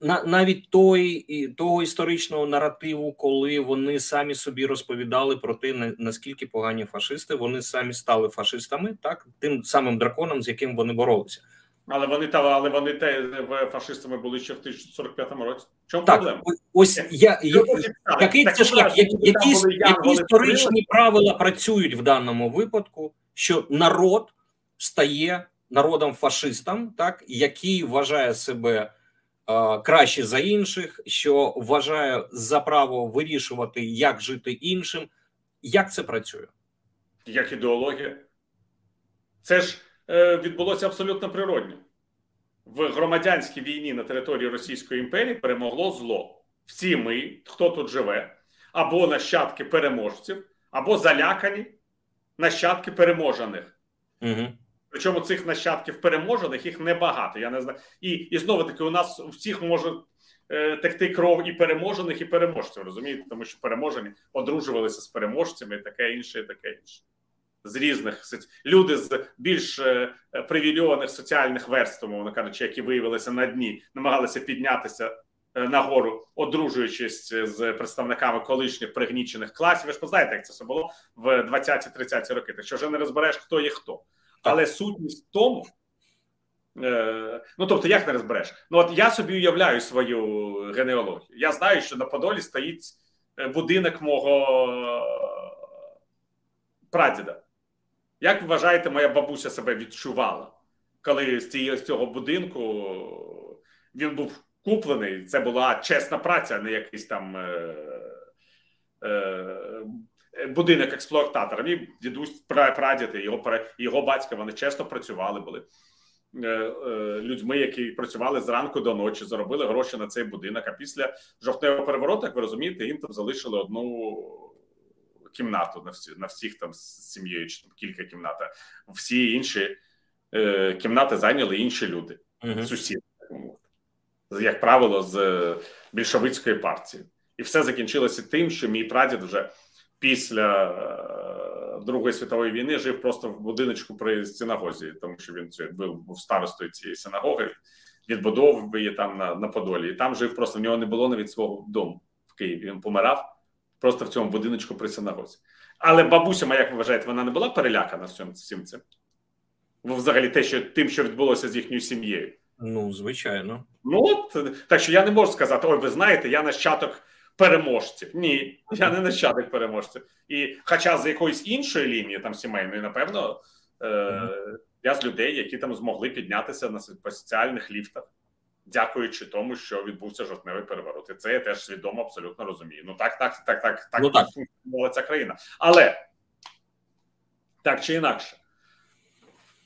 на навіть той того історичного наративу, коли вони самі собі розповідали про те, наскільки погані фашисти, вони самі стали фашистами, так тим самим драконом, з яким вони боролися. Але вони та але вони те фашистами були ще в 1945 році. Чому так, проблема? Ось я, я який це шлях, які, які, які історичні правила працюють в даному випадку, що народ стає народом фашистом, так який вважає себе е, краще за інших, що вважає за право вирішувати, як жити іншим. Як це працює? Як ідеологія? Це ж е, відбулося абсолютно природньо. В громадянській війні на території Російської імперії перемогло зло. Всі ми, хто тут живе, або нащадки переможців, або залякані нащадки переможених. Угу. Причому цих нащадків переможених їх небагато. Я не знаю. І і знову таки, у нас у всіх може е, текти кров і переможених, і переможців. Розумієте, тому що переможені одружувалися з переможцями, і таке інше, і таке інше. З різних люди з більш е, привільованих соціальних верств, мовно кажучи, які виявилися на дні, намагалися піднятися е, нагору, одружуючись з представниками колишніх пригнічених класів. Ви ж познаєте, як це все було в 20-30 роки. Так що вже не розбереш, хто є хто. Але сутність в тому, е, ну тобто, як не розбереш? Ну, от я собі уявляю свою генеалогію. Я знаю, що на Подолі стоїть е, будинок мого прадіда. Як вважаєте, моя бабуся себе відчувала, коли з цієї з цього будинку він був куплений? Це була чесна праця, не якийсь там. Е, е, будинок експлуататора. Мій дідусь прадід і його його батька вони чесно працювали були е, е, людьми, які працювали зранку до ночі, заробили гроші на цей будинок. А після жовтневого перевороту, як ви розумієте, їм там залишили одну кімнату на всі на всіх там з сім'єю чи там кілька кімнат. Всі інші е, кімнати зайняли інші люди, uh сусіди, як правило, з більшовицької партії. І все закінчилося тим, що мій прадід вже після е, Другої світової війни жив просто в будиночку при синагозі, тому що він був старостою цієї синагоги, відбудовував її там на на Подолі. І там жив просто в нього не було навіть свого дому в Києві. Він помирав просто в цьому будиночку при синагозі. Але бабуся, моя, як ви вважаєте, вона не була перелякана всім, всім цим? Взагалі, те, що тим, що відбулося з їхньою сім'єю. Ну, звичайно. Ну от так що я не можу сказати: ой, ви знаєте, я нащадок переможців. Ні, я не нащадок переможців. І, хоча з якоїсь іншої лінії, там сімейної, напевно, е, я з людей, які там змогли піднятися на по соціальних ліфтах, дякуючи тому, що відбувся жовтневий переворот. І це я теж свідомо абсолютно розумію. Ну так, так, так, так, так, ну, так. функціонувала ця країна. Але так чи інакше.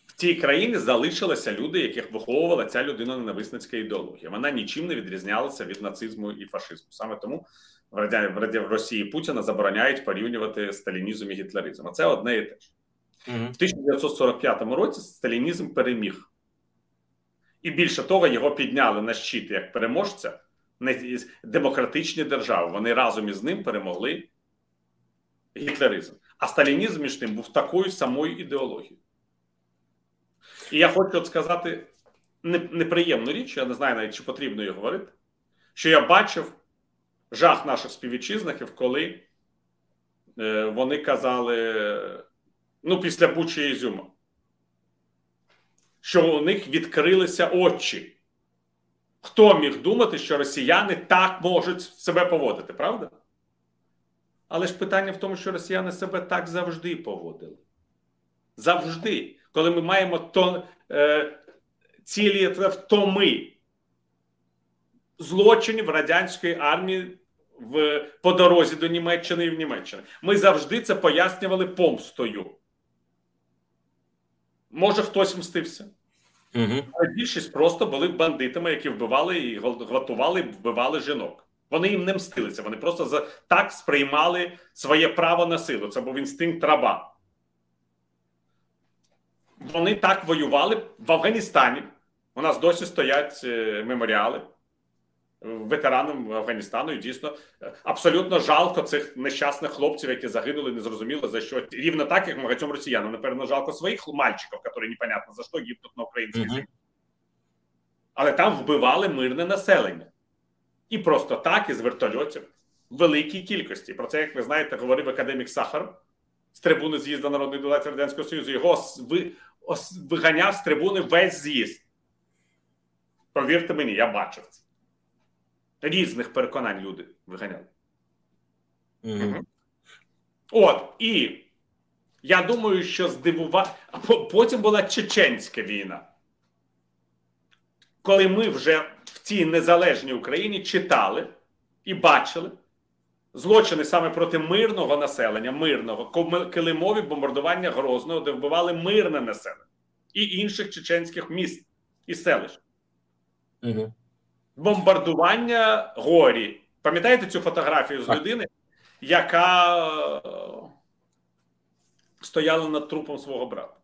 В цій країні залишилися люди, яких виховувала ця людина ненависницька ідеологія. Вона нічим не відрізнялася від нацизму і фашизму. Саме тому в Раді... в, Раді... в Росії Путіна забороняють порівнювати сталінізм і гітлеризм. А це одне і те ж. Угу. В 1945 році сталінізм переміг. І більше того, його підняли на щит як переможця демократичні держави. Вони разом із ним перемогли гітлеризм. А сталінізм між тим був такою самою ідеологією. І я хочу от сказати неприємну річ, я не знаю навіть чи потрібно її говорити, що я бачив жах наших співвітчизників, коли е, вони казали, ну, після Бучі і Ізюма, що у них відкрилися очі. Хто міг думати, що росіяни так можуть себе поводити, правда? Але ж питання в тому, що росіяни себе так завжди поводили. Завжди коли ми маємо то, е, цілі втоми злочинів радянської армії в, по дорозі до Німеччини і в Німеччини. Ми завжди це пояснювали помстою. Може, хтось мстився. Угу. А більшість просто були бандитами, які вбивали і готували вбивали жінок. Вони їм не мстилися. Вони просто за так сприймали своє право на силу. Це був інстинкт раба вони так воювали в Афганістані. У нас досі стоять е, меморіали ветеранам Афганістану. І дійсно абсолютно жалко цих нещасних хлопців, які загинули, незрозуміло за що. Рівно так, як багатьом росіянам. Напевно, жалко своїх мальчиків, які непонятно за що гибнуть на українській землі. Але там вбивали мирне населення. І просто так, із вертольотів в великій кількості. Про це, як ви знаєте, говорив академік Сахар з трибуни з'їзду народних депутатів Радянського Союзу. Його виганяв з трибуни весь з'їзд. Повірте мені, я бачив це. Різних переконань люди виганяли. Mm-hmm. От і я думаю, що здивував. Потім була Чеченська війна. Коли ми вже в цій незалежній Україні читали і бачили злочини саме проти мирного населення, мирного, килимові бомбардування Грозного, де вбивали мирне населення і інших чеченських міст і селищ. Угу. Бомбардування горі. Пам'ятаєте цю фотографію з людини, яка е, стояла над трупом свого брата?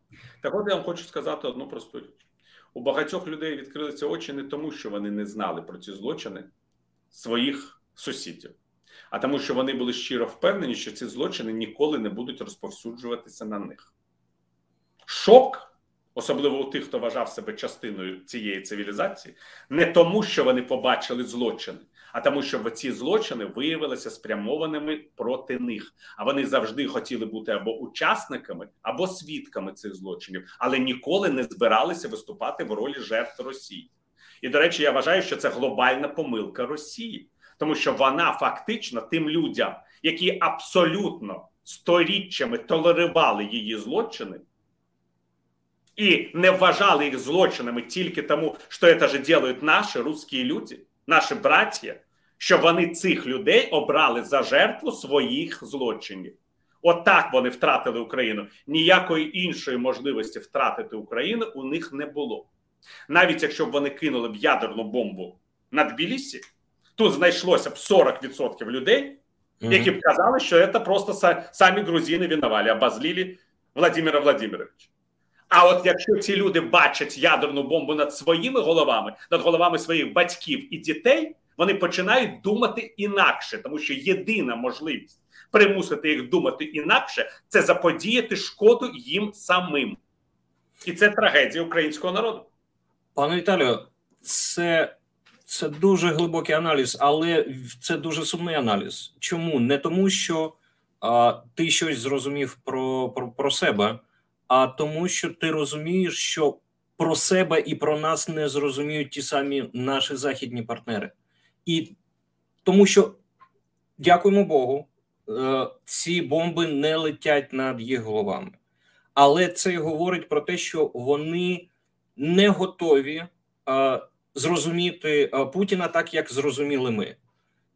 Так от я вам хочу сказати одну просту річ. У багатьох людей відкрилися очі не тому, що вони не знали про ці злочини своїх сусідів а тому, що вони були щиро впевнені, що ці злочини ніколи не будуть розповсюджуватися на них. Шок, особливо у тих, хто вважав себе частиною цієї цивілізації, не тому, що вони побачили злочини, а тому, що ці злочини виявилися спрямованими проти них. А вони завжди хотіли бути або учасниками, або свідками цих злочинів, але ніколи не збиралися виступати в ролі жертв Росії. І до речі, я вважаю, що це глобальна помилка Росії тому що вона фактично тим людям, які абсолютно сторіччями толерували її злочини. І не вважали їх злочинами тільки тому, що це ж делають наші русські люди, наші браття, що вони цих людей обрали за жертву своїх злочинів. Отак От вони втратили Україну. Ніякої іншої можливості втратити Україну у них не було. Навіть якщо б вони кинули б ядерну бомбу на Тбілісі, тут знайшлося б 40% людей, які б казали, що це просто самі грузини винували, обозлили Владимира Владимировича. А от якщо ці люди бачать ядерну бомбу над своїми головами, над головами своїх батьків і дітей, вони починають думати інакше, тому що єдина можливість примусити їх думати інакше це заподіяти шкоду їм самим. І це трагедія українського народу. Пане Віталію, це це дуже глибокий аналіз, але це дуже сумний аналіз. Чому? Не тому, що а, ти щось зрозумів про, про, про себе, а тому, що ти розумієш, що про себе і про нас не зрозуміють ті самі наші західні партнери. І тому що, дякуємо Богу, е, ці бомби не летять над їх головами. Але це говорить про те, що вони не готові е, зрозуміти е, Путіна так, як зрозуміли ми.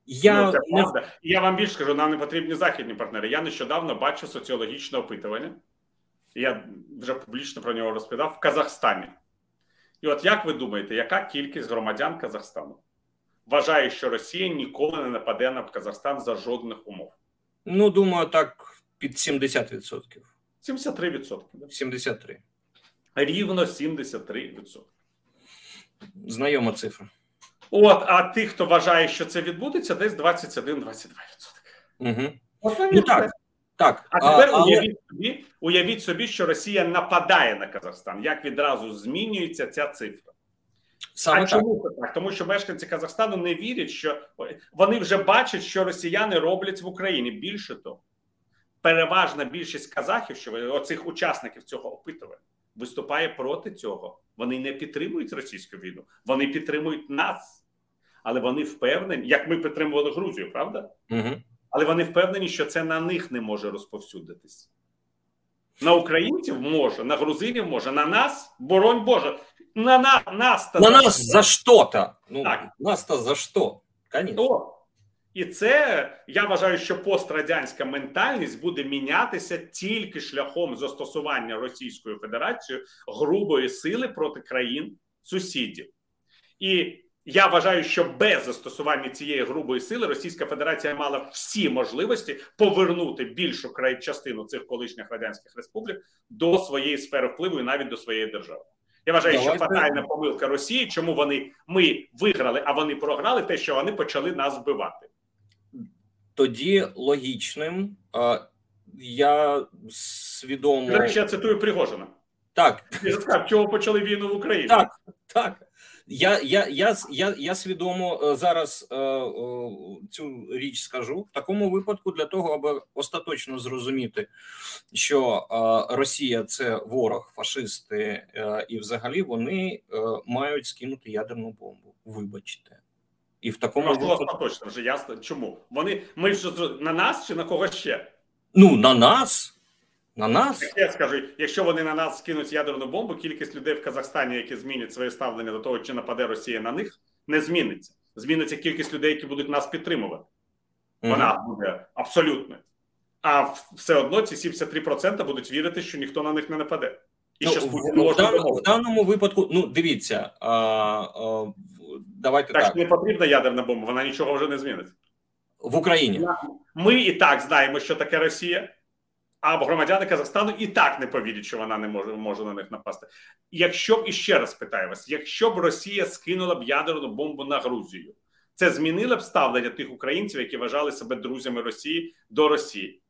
Я ну, це не... правда. Я вам більше скажу, нам не потрібні західні партнери. Я нещодавно бачив соціологічне опитування. Я вже публічно про нього розповідав в Казахстані. І от як ви думаєте, яка кількість громадян Казахстану вважає, що Росія ніколи не нападе на Казахстан за жодних умов? Ну, думаю, так під 70%. 73%. Да? 73%. Рівно 73%. Знайома цифра. От, а тих, хто вважає, що це відбудеться, десь 21-22%. Угу. ну так. Так, а тепер а, уявіть собі, уявіть собі, що Росія нападає на Казахстан. Як відразу змінюється ця цифра? Саме а так. чому це так? Тому що мешканці Казахстану не вірять, що вони вже бачать, що росіяни роблять в Україні. Більше того, переважна більшість казахів, що оцих учасників цього опитування, виступає проти цього. Вони не підтримують російську війну, вони підтримують нас, але вони впевнені, як ми підтримували Грузію, правда? Угу але вони впевнені, що це на них не може розповсюдитись. На українців може, на грузинів може, на нас, боронь Боже, на на, нас на за нас що? за що-то. Ну. Нас-то за що? Конечно. І це я вважаю, що пострадянська ментальність буде мінятися тільки шляхом застосування Російською Федерацією грубої сили проти країн сусідів. І я вважаю, що без застосування цієї грубої сили Російська Федерація мала всі можливості повернути більшу край частину цих колишніх радянських республік до своєї сфери впливу і навіть до своєї держави. Я вважаю, Давайте. що фатальна помилка Росії, чому вони ми виграли, а вони програли, те, що вони почали нас вбивати. Тоді логічним я свідомо До я цитую Пригожина. Так я сказав, чого почали війну в Україні. Так, так. Я я, я, я, я свідомо е, зараз е, е, цю річ скажу в такому випадку для того, аби остаточно зрозуміти, що е, Росія це ворог, фашисти, е, і взагалі вони е, мають скинути ядерну бомбу. Вибачте, і в такому ну, випадку... остаточно вже ясно. Чому вони ми ж на нас чи на кого ще? Ну на нас. На нас я скажу, якщо вони на нас скинуть ядерну бомбу, кількість людей в Казахстані, які змінять своє ставлення до того, чи нападе Росія на них, не зміниться. Зміниться кількість людей, які будуть нас підтримувати. Вона угу. буде абсолютною. А все одно ці 73% будуть вірити, що ніхто на них не нападе. І ну, в, в, даному, в даному випадку, ну дивіться, а, а, давайте так. Так не потрібна ядерна бомба, вона нічого вже не змінить в Україні. Ми і так знаємо, що таке Росія а громадяни Казахстану і так не повірять, що вона не може може на них напасти. Якщо б і ще раз питаю вас, якщо б Росія скинула б ядерну бомбу на Грузію, це змінило б ставлення тих українців, які вважали себе друзями Росії до Росії.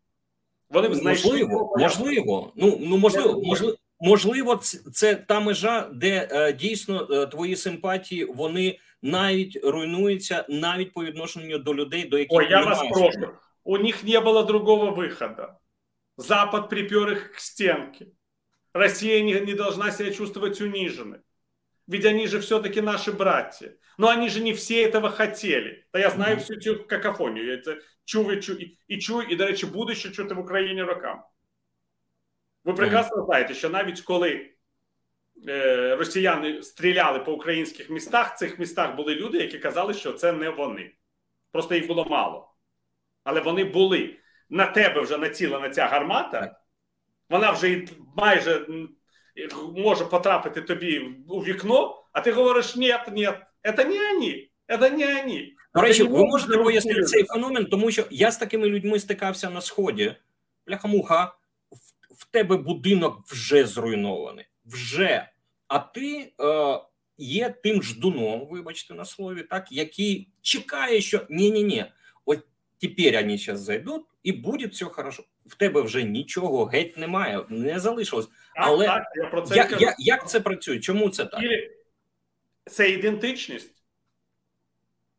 Вони б знайшли можливо, можливо. Ну ну можливо, можливо. Можливо, це та межа, де е, дійсно е, твої симпатії вони навіть руйнуються навіть по відношенню до людей, до яких Ой, я вас прошу. У них не було другого виходу. Запад припер их к стенке. Россия не, не должна себя чувствовать униженной. Ведь они же все-таки наши братья. Но они же не все этого хотели. Та я знаю всю цю какофонію. Я це чув і чую, і, і чую, і, до речі, буду ще чути в Україні роками. Ви прекрасно знаєте, що навіть коли е, росіяни стріляли по українських містах, в цих містах були люди, які казали, що це не вони. Просто їх було мало. Але вони були на тебе вже націлена ця гармата, вона вже майже може потрапити тобі у вікно, а ти говориш: ні, ні, це не вони, це не вони. До речі, ви можете пояснити цей феномен, тому що я з такими людьми стикався на сході. Бляха-муха, в тебе будинок вже зруйнований. Вже. А ти е, є тим ждуном, вибачте на слові, так, який чекає, що ні-ні-ні, от тепер вони зараз зайдуть, і буде все хорошо. В тебе вже нічого геть немає, не залишилось. Але так, я про це як, як, як це працює? Чому це так? Це ідентичність.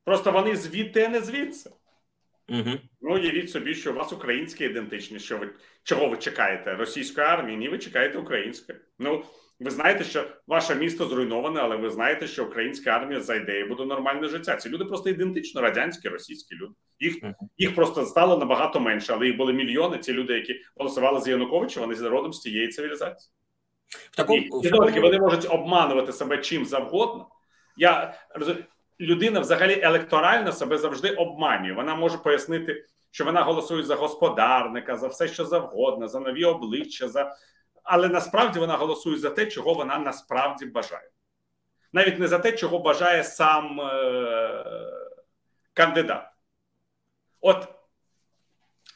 Просто вони звідти, а не звідси. Угу. Ну, уявіть собі, що у вас українська ідентичність. Що ви чого ви чекаєте? Російської армії? Ні, ви чекаєте української. Ну ви знаєте, що ваше місто зруйноване, але ви знаєте, що українська армія зайде і буде нормальне життя. Ці люди просто ідентично радянські, російські люди. Їх їх просто стало набагато менше, але їх були мільйони. Ці люди, які голосували за Януковича, вони з родом з тієї цивілізації. В такому, і, і, вони можуть обманувати себе чим завгодно. Я людина взагалі електорально себе завжди обманює. Вона може пояснити, що вона голосує за господарника, за все, що завгодно, за нові обличчя, за але насправді вона голосує за те, чого вона насправді бажає. Навіть не за те, чого бажає сам е- кандидат. От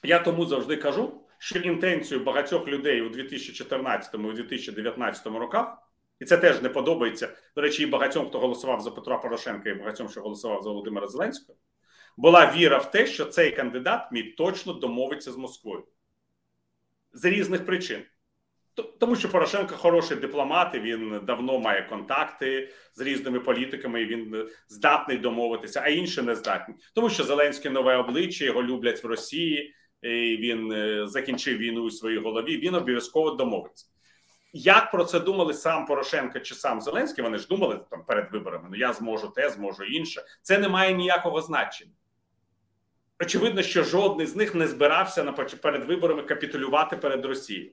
я тому завжди кажу, що інтенцію багатьох людей у 2014 і 2019 роках і це теж не подобається. До речі, і багатьом, хто голосував за Петра Порошенка, і багатьом, що голосував за Володимира Зеленського, була віра в те, що цей кандидат міг точно домовитися з Москвою з різних причин. Тому що Порошенко хороший дипломат, і він давно має контакти з різними політиками, і він здатний домовитися, а інші не здатні. Тому що Зеленський нове обличчя, його люблять в Росії, і він е, закінчив війну у своїй голові. Він обов'язково домовиться. Як про це думали сам Порошенко чи сам Зеленський? Вони ж думали там перед виборами. Ну я зможу те, зможу інше. Це не має ніякого значення. Очевидно, що жодний з них не збирався на перед виборами капітулювати перед Росією,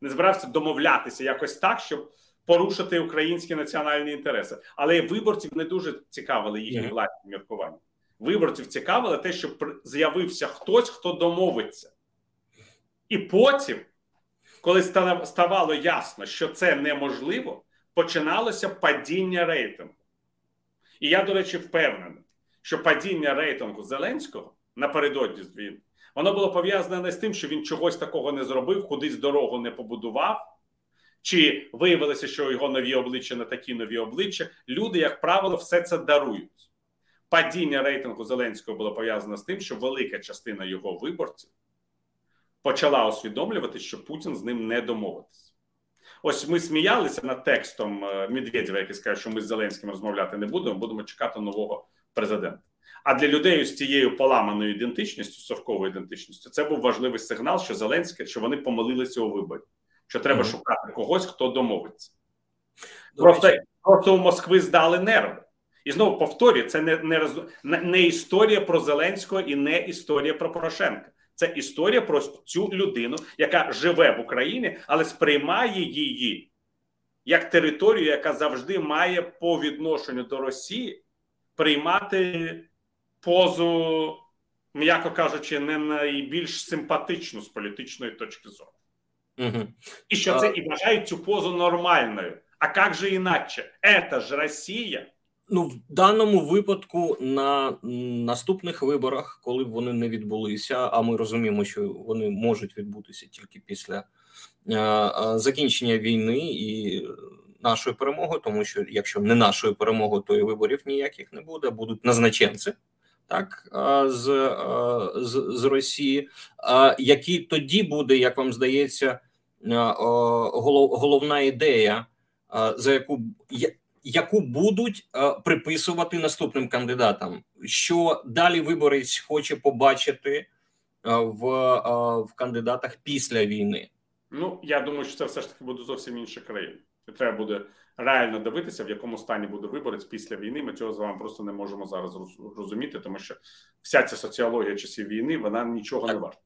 не збирався домовлятися якось так, щоб порушити українські національні інтереси. Але виборців не дуже цікавили їхні власні міркування. Виборців цікавило те, щоб з'явився хтось, хто домовиться, і потім коли ставало ясно, що це неможливо, починалося падіння рейтингу. І я, до речі, впевнений, що падіння рейтингу Зеленського напередодні з війни, воно було пов'язане не з тим, що він чогось такого не зробив, кудись дорогу не побудував, чи виявилося, що його нові обличчя не такі нові обличчя. Люди, як правило, все це дарують. Падіння рейтингу Зеленського було пов'язане з тим, що велика частина його виборців почала усвідомлювати, що Путін з ним не домовитися. Ось ми сміялися над текстом е, Медведєва, який скаже, що ми з Зеленським розмовляти не будемо, будемо чекати нового президента. А для людей з цією поламаною ідентичністю, совковою ідентичністю, це був важливий сигнал, що Зеленське, що вони помилилися у виборі, що треба mm-hmm. шукати когось, хто домовиться. Просто просто у Москви здали нерви. І знову повторюю, це не, не, не історія про Зеленського і не історія про Порошенка. Це історія про цю людину, яка живе в Україні, але сприймає її як територію, яка завжди має по відношенню до Росії приймати позу, м'яко кажучи, не найбільш симпатичну з політичної точки зору. Угу. І що це і вважають цю позу нормальною. А як же іначе? Це ж Росія. Ну, в даному випадку на наступних виборах, коли б вони не відбулися, а ми розуміємо, що вони можуть відбутися тільки після е, е, закінчення війни і нашої перемоги, тому що якщо не нашою перемогою, то і виборів ніяких не буде. Будуть назначенці так е, з, е, з, з Росії. Е, які тоді буде, як вам здається, голов, головна ідея, за яку яку будуть приписувати наступним кандидатам, що далі виборець хоче побачити в в кандидатах після війни. Ну я думаю, що це все ж таки буде зовсім інша країна. Треба буде реально дивитися, в якому стані буде виборець після війни. Ми цього з вами просто не можемо зараз розуміти, тому що вся ця соціологія часів війни вона нічого не варта.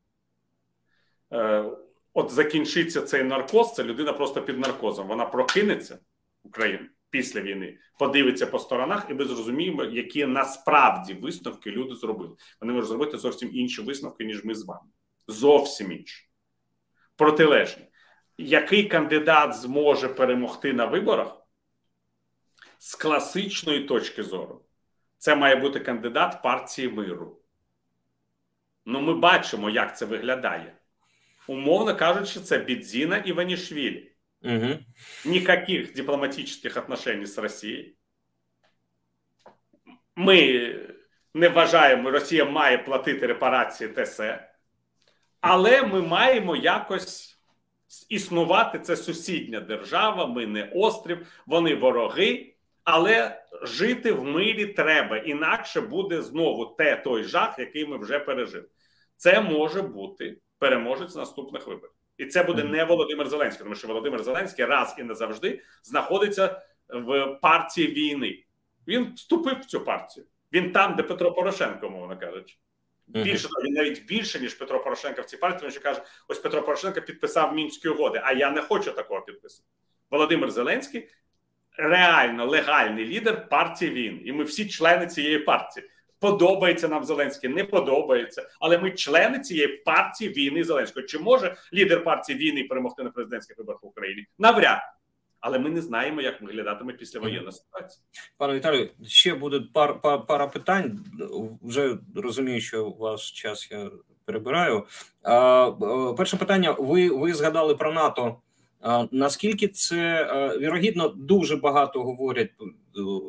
Е, От закінчиться цей наркоз, це людина просто під наркозом. Вона прокинеться Україну після війни подивиться по сторонах, і ми зрозуміємо, які насправді висновки люди зробили. Вони можуть зробити зовсім інші висновки, ніж ми з вами. Зовсім інші. Протилежні. Який кандидат зможе перемогти на виборах з класичної точки зору? Це має бути кандидат партії миру. Ну, ми бачимо, як це виглядає. Умовно кажучи, це Бідзіна Іванішвілі. Угу. Никаких дипломатических отношений з Росією. Ми не вважаємо, Росія має платити репарації ТСЕ, але ми маємо якось існувати. Це сусідня держава, ми не острів, вони вороги, але жити в мирі треба. Інакше буде знову те той жах, який ми вже пережили. це може бути переможець наступних виборів, і це буде не Володимир Зеленський, тому що Володимир Зеленський раз і не завжди знаходиться в партії війни. Він вступив в цю партію. Він там, де Петро Порошенко, мовно кажучи. Більше того, він навіть більше ніж Петро Порошенко в цій партії, тому що каже: ось Петро Порошенко підписав мінські угоди. А я не хочу такого підпису. Володимир Зеленський реально легальний лідер партії він, і ми всі члени цієї партії. Подобається нам Зеленський, не подобається, але ми члени цієї партії війни Зеленського. Чи може лідер партії війни перемогти на президентських виборах в Україні? Навряд. Але ми не знаємо, як виглядатиме післявоєнна ситуація. Пане Віталію, ще буде пар, пар, пара питань. Вже розумію, що ваш час я перебираю. А, Перше питання: ви, ви згадали про НАТО. Наскільки це вірогідно дуже багато говорять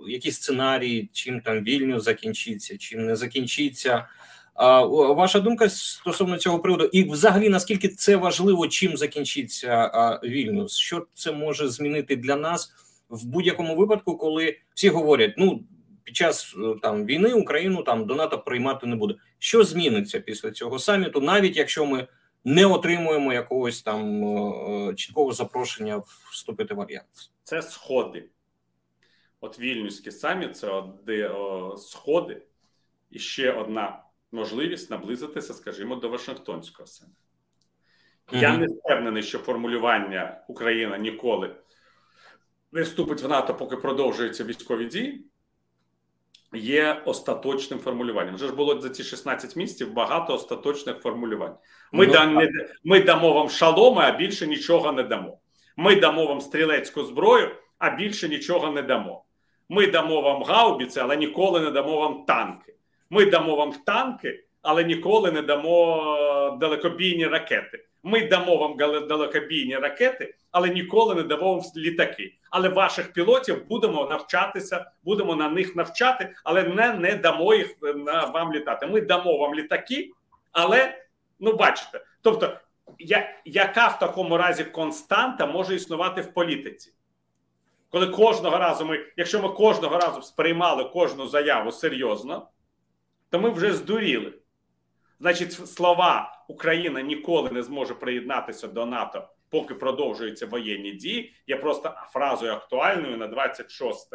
які сценарії, чим там вільню закінчиться, чим не закінчиться? Ваша думка стосовно цього приводу, і взагалі наскільки це важливо, чим закінчиться Вільнюс? Що це може змінити для нас в будь-якому випадку, коли всі говорять, ну під час там війни Україну там до НАТО приймати не буде. Що зміниться після цього саміту, навіть якщо ми не отримуємо якогось там е, чіткого запрошення вступити в альянс. Це сходи. От вільнюський саміт це де о, сходи, і ще одна можливість наблизитися, скажімо, до Вашингтонського саміту. Я не впевнений, що формулювання Україна ніколи не вступить в НАТО, поки продовжуються військові дії є остаточним формулюванням. Вже ж було за ці 16 місяців багато остаточних формулювань. Ми, ну, да, не, ми дамо вам шаломи, а більше нічого не дамо. Ми дамо вам стрілецьку зброю, а більше нічого не дамо. Ми дамо вам гаубіці, але ніколи не дамо вам танки. Ми дамо вам танки, але ніколи не дамо далекобійні ракети. Ми дамо вам далекобійні ракети, але ніколи не дамо вам літаки. Але ваших пілотів будемо навчатися, будемо на них навчати, але не не дамо їх е, на вам літати. Ми дамо вам літаки, але ну бачите, тобто, я, яка в такому разі константа може існувати в політиці? Коли кожного разу ми, якщо ми кожного разу сприймали кожну заяву серйозно, то ми вже здуріли. Значить, слова Україна ніколи не зможе приєднатися до НАТО, поки продовжуються воєнні дії. Є просто фразою актуальною на 26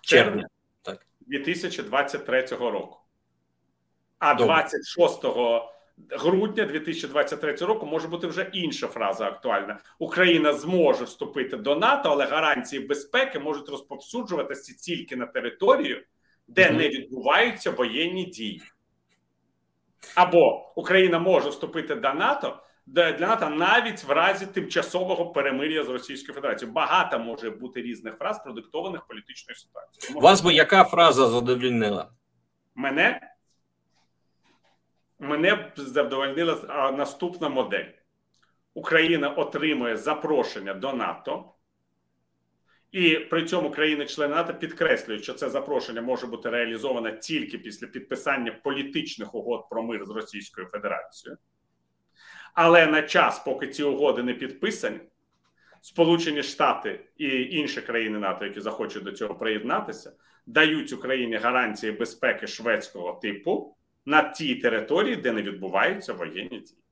червня 2023 року. А 26 грудня 2023 року може бути вже інша фраза актуальна. Україна зможе вступити до НАТО, але гарантії безпеки можуть розповсюджуватися тільки на територію, де не відбуваються воєнні дії. Або Україна може вступити до НАТО для НАТО навіть в разі тимчасового перемир'я з Російською Федерацією. Багато може бути різних фраз, продиктованих політичною ситуацією. Вас би яка фраза задовільнила? Мене мене б задовольнила наступна модель. Україна отримує запрошення до НАТО. І при цьому країни-члени НАТО підкреслюють, що це запрошення може бути реалізоване тільки після підписання політичних угод про мир з Російською Федерацією. Але на час, поки ці угоди не підписані, Сполучені Штати і інші країни НАТО, які захочуть до цього приєднатися, дають Україні гарантії безпеки шведського типу на тій території, де не відбуваються воєнні дії.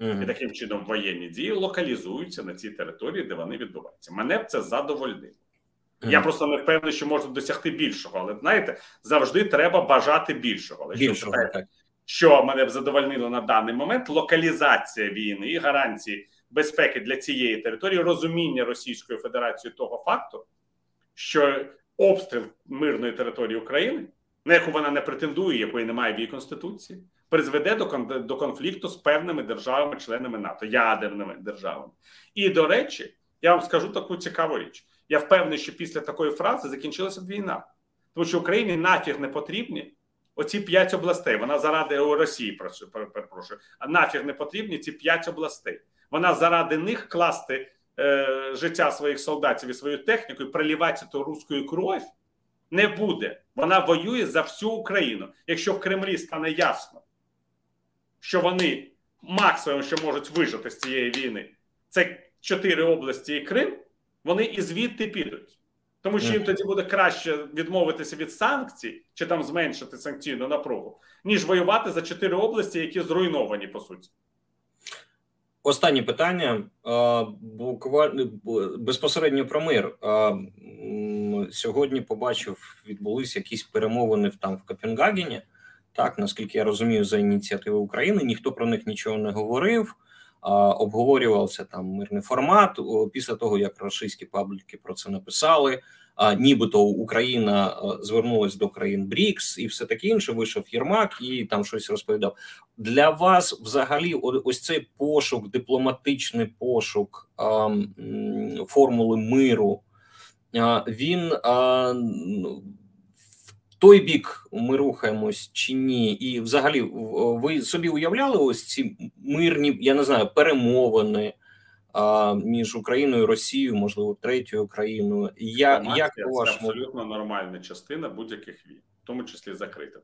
Mm-hmm. І таким чином воєнні дії локалізуються на цій території, де вони відбуваються. Мене б це задовольнило. Mm-hmm. Я просто не впевнений, що можна досягти більшого, але знаєте, завжди треба бажати більшого. Але більшого, що, так. що мене б задовольнило на даний момент локалізація війни і гарантії безпеки для цієї території, розуміння Російської Федерації того факту, що обстріл мирної території України, на яку вона не претендує, якої немає в її конституції призведе до до конфлікту з певними державами-членами НАТО, ядерними державами. І до речі, я вам скажу таку цікаву річ. Я впевнений, що після такої фрази закінчилася б війна, тому що Україні нафіг не потрібні оці п'ять областей. Вона заради Росії працює, перепрошую, а нафіг не потрібні ці п'ять областей. Вона заради них класти е, життя своїх солдатів і свою техніку і проливати ту руську кров не буде. Вона воює за всю Україну. Якщо в Кремлі стане ясно, що вони максимум, що можуть вижити з цієї війни, це чотири області і Крим, вони і звідти підуть. Тому що їм тоді буде краще відмовитися від санкцій чи там зменшити санкційну напругу, ніж воювати за чотири області, які зруйновані по суті. Останнє питання буквально безпосередньо про мир. Сьогодні побачив, відбулися якісь перемовини там в Копенгагені. Так, наскільки я розумію, за ініціативи України ніхто про них нічого не говорив. Обговорювався там мирний формат після того, як російські пабліки про це написали нібито Україна звернулася до країн Брікс і все таке інше. Вийшов Єрмак і там щось розповідав. Для вас взагалі, ось цей пошук, дипломатичний пошук формули миру. Він той бік ми рухаємось чи ні, і взагалі ви собі уявляли ось ці мирні, я не знаю, перемовини а, між Україною і Росією, можливо, третьою країною. Я як це вашому... абсолютно нормальна частина будь-яких війн, в тому числі закрита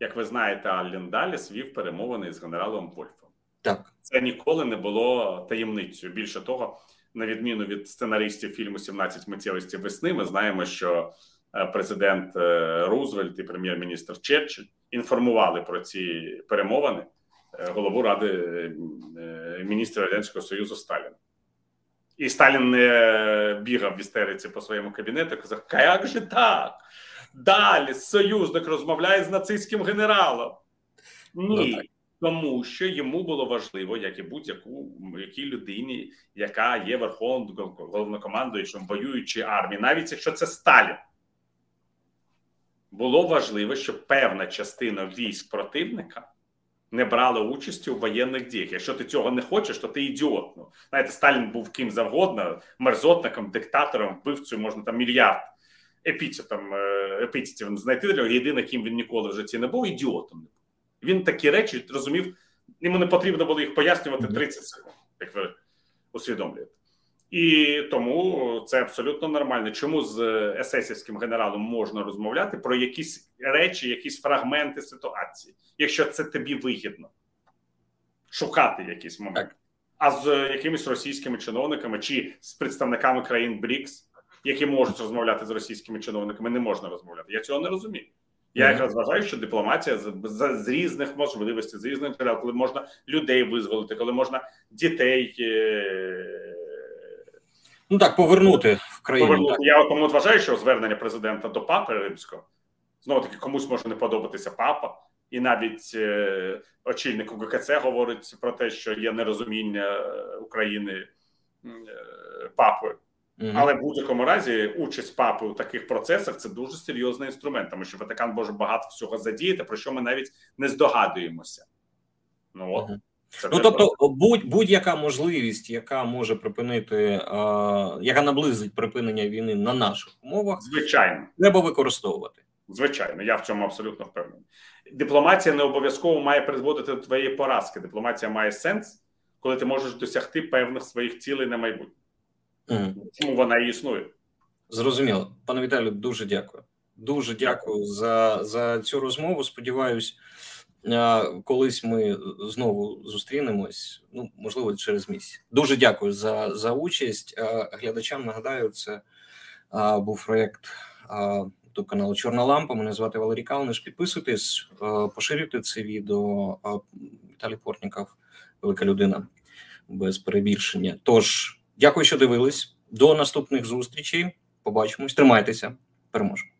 Як ви знаєте, Аллен Даліс вів перемовини з генералом Вольфом. Так це ніколи не було таємницею. Більше того, на відміну від сценаристів фільму «17 миттєвості весни, ми знаємо, що президент е, Рузвельт і прем'єр-міністр Черчилль інформували про ці перемовини Е, голову ради е, міністра радянського союзу Сталіна. І Сталін не бігав в істериці по своєму кабінету. і Казав: як же так? Далі союзник розмовляє з нацистським генералом. Ні. Ну, тому що йому було важливо, як і будь-яку якій людині, яка є верховним головнокомандуючим воюючої армії, навіть якщо це Сталін, було важливо, щоб певна частина військ противника не брали участі у воєнних діях. Якщо ти цього не хочеш, то ти ідіот. Ну, знаєте, Сталін був ким завгодно, мерзотником, диктатором, вбивцею, можна там мільярд епітетом, е, епітетів знайти для єдине, ким він ніколи в житті не був, ідіотом. Він такі речі розумів, йому не потрібно було їх пояснювати 30 секунд, як ви усвідомлюєте. І тому це абсолютно нормально. Чому з есесівським генералом можна розмовляти про якісь речі, якісь фрагменти ситуації, якщо це тобі вигідно шукати якісь моменти, а з якимись російськими чиновниками чи з представниками країн БРІКС, які можуть розмовляти з російськими чиновниками, не можна розмовляти. Я цього не розумію. Я якраз вважаю, що дипломатія з, з, з різних можливостей, з різних джерел, коли можна людей визволити, коли можна дітей. Е- Ну так, повернути в країну. Повернути. Так. Я тому вважаю, що звернення президента до папи римського знову таки комусь може не подобатися папа, і навіть е, очільник УГКЦ говорить про те, що є нерозуміння України е, папою. Угу. Але в будь-якому разі участь папи у таких процесах це дуже серйозний інструмент, тому що Ватикан може багато всього задіяти, про що ми навіть не здогадуємося. Ну от. Угу. Ну тобто, будь будь-яка можливість, яка може припинити, е, яка наблизить припинення війни на наших умовах, звичайно, треба використовувати. Звичайно, я в цьому абсолютно впевнений. Дипломатія не обов'язково має призводити до твоєї поразки. Дипломатія має сенс, коли ти можеш досягти певних своїх цілей на майбутнє. Mm. Чому вона і існує? Зрозуміло, пане Віталію, дуже дякую. Дуже дякую за, за цю розмову. Сподіваюсь колись ми знову зустрінемось. Ну можливо, через місяць. Дуже дякую за за участь. Глядачам нагадаю, це був проєкт до каналу Чорна Лампа. Мене звати Валерій Калниш. Підписуйтесь, поширюйте це відео. Віталій Портніков, велика людина без перебільшення. Тож, дякую, що дивились. До наступних зустрічей. Побачимось. Тримайтеся, переможемо.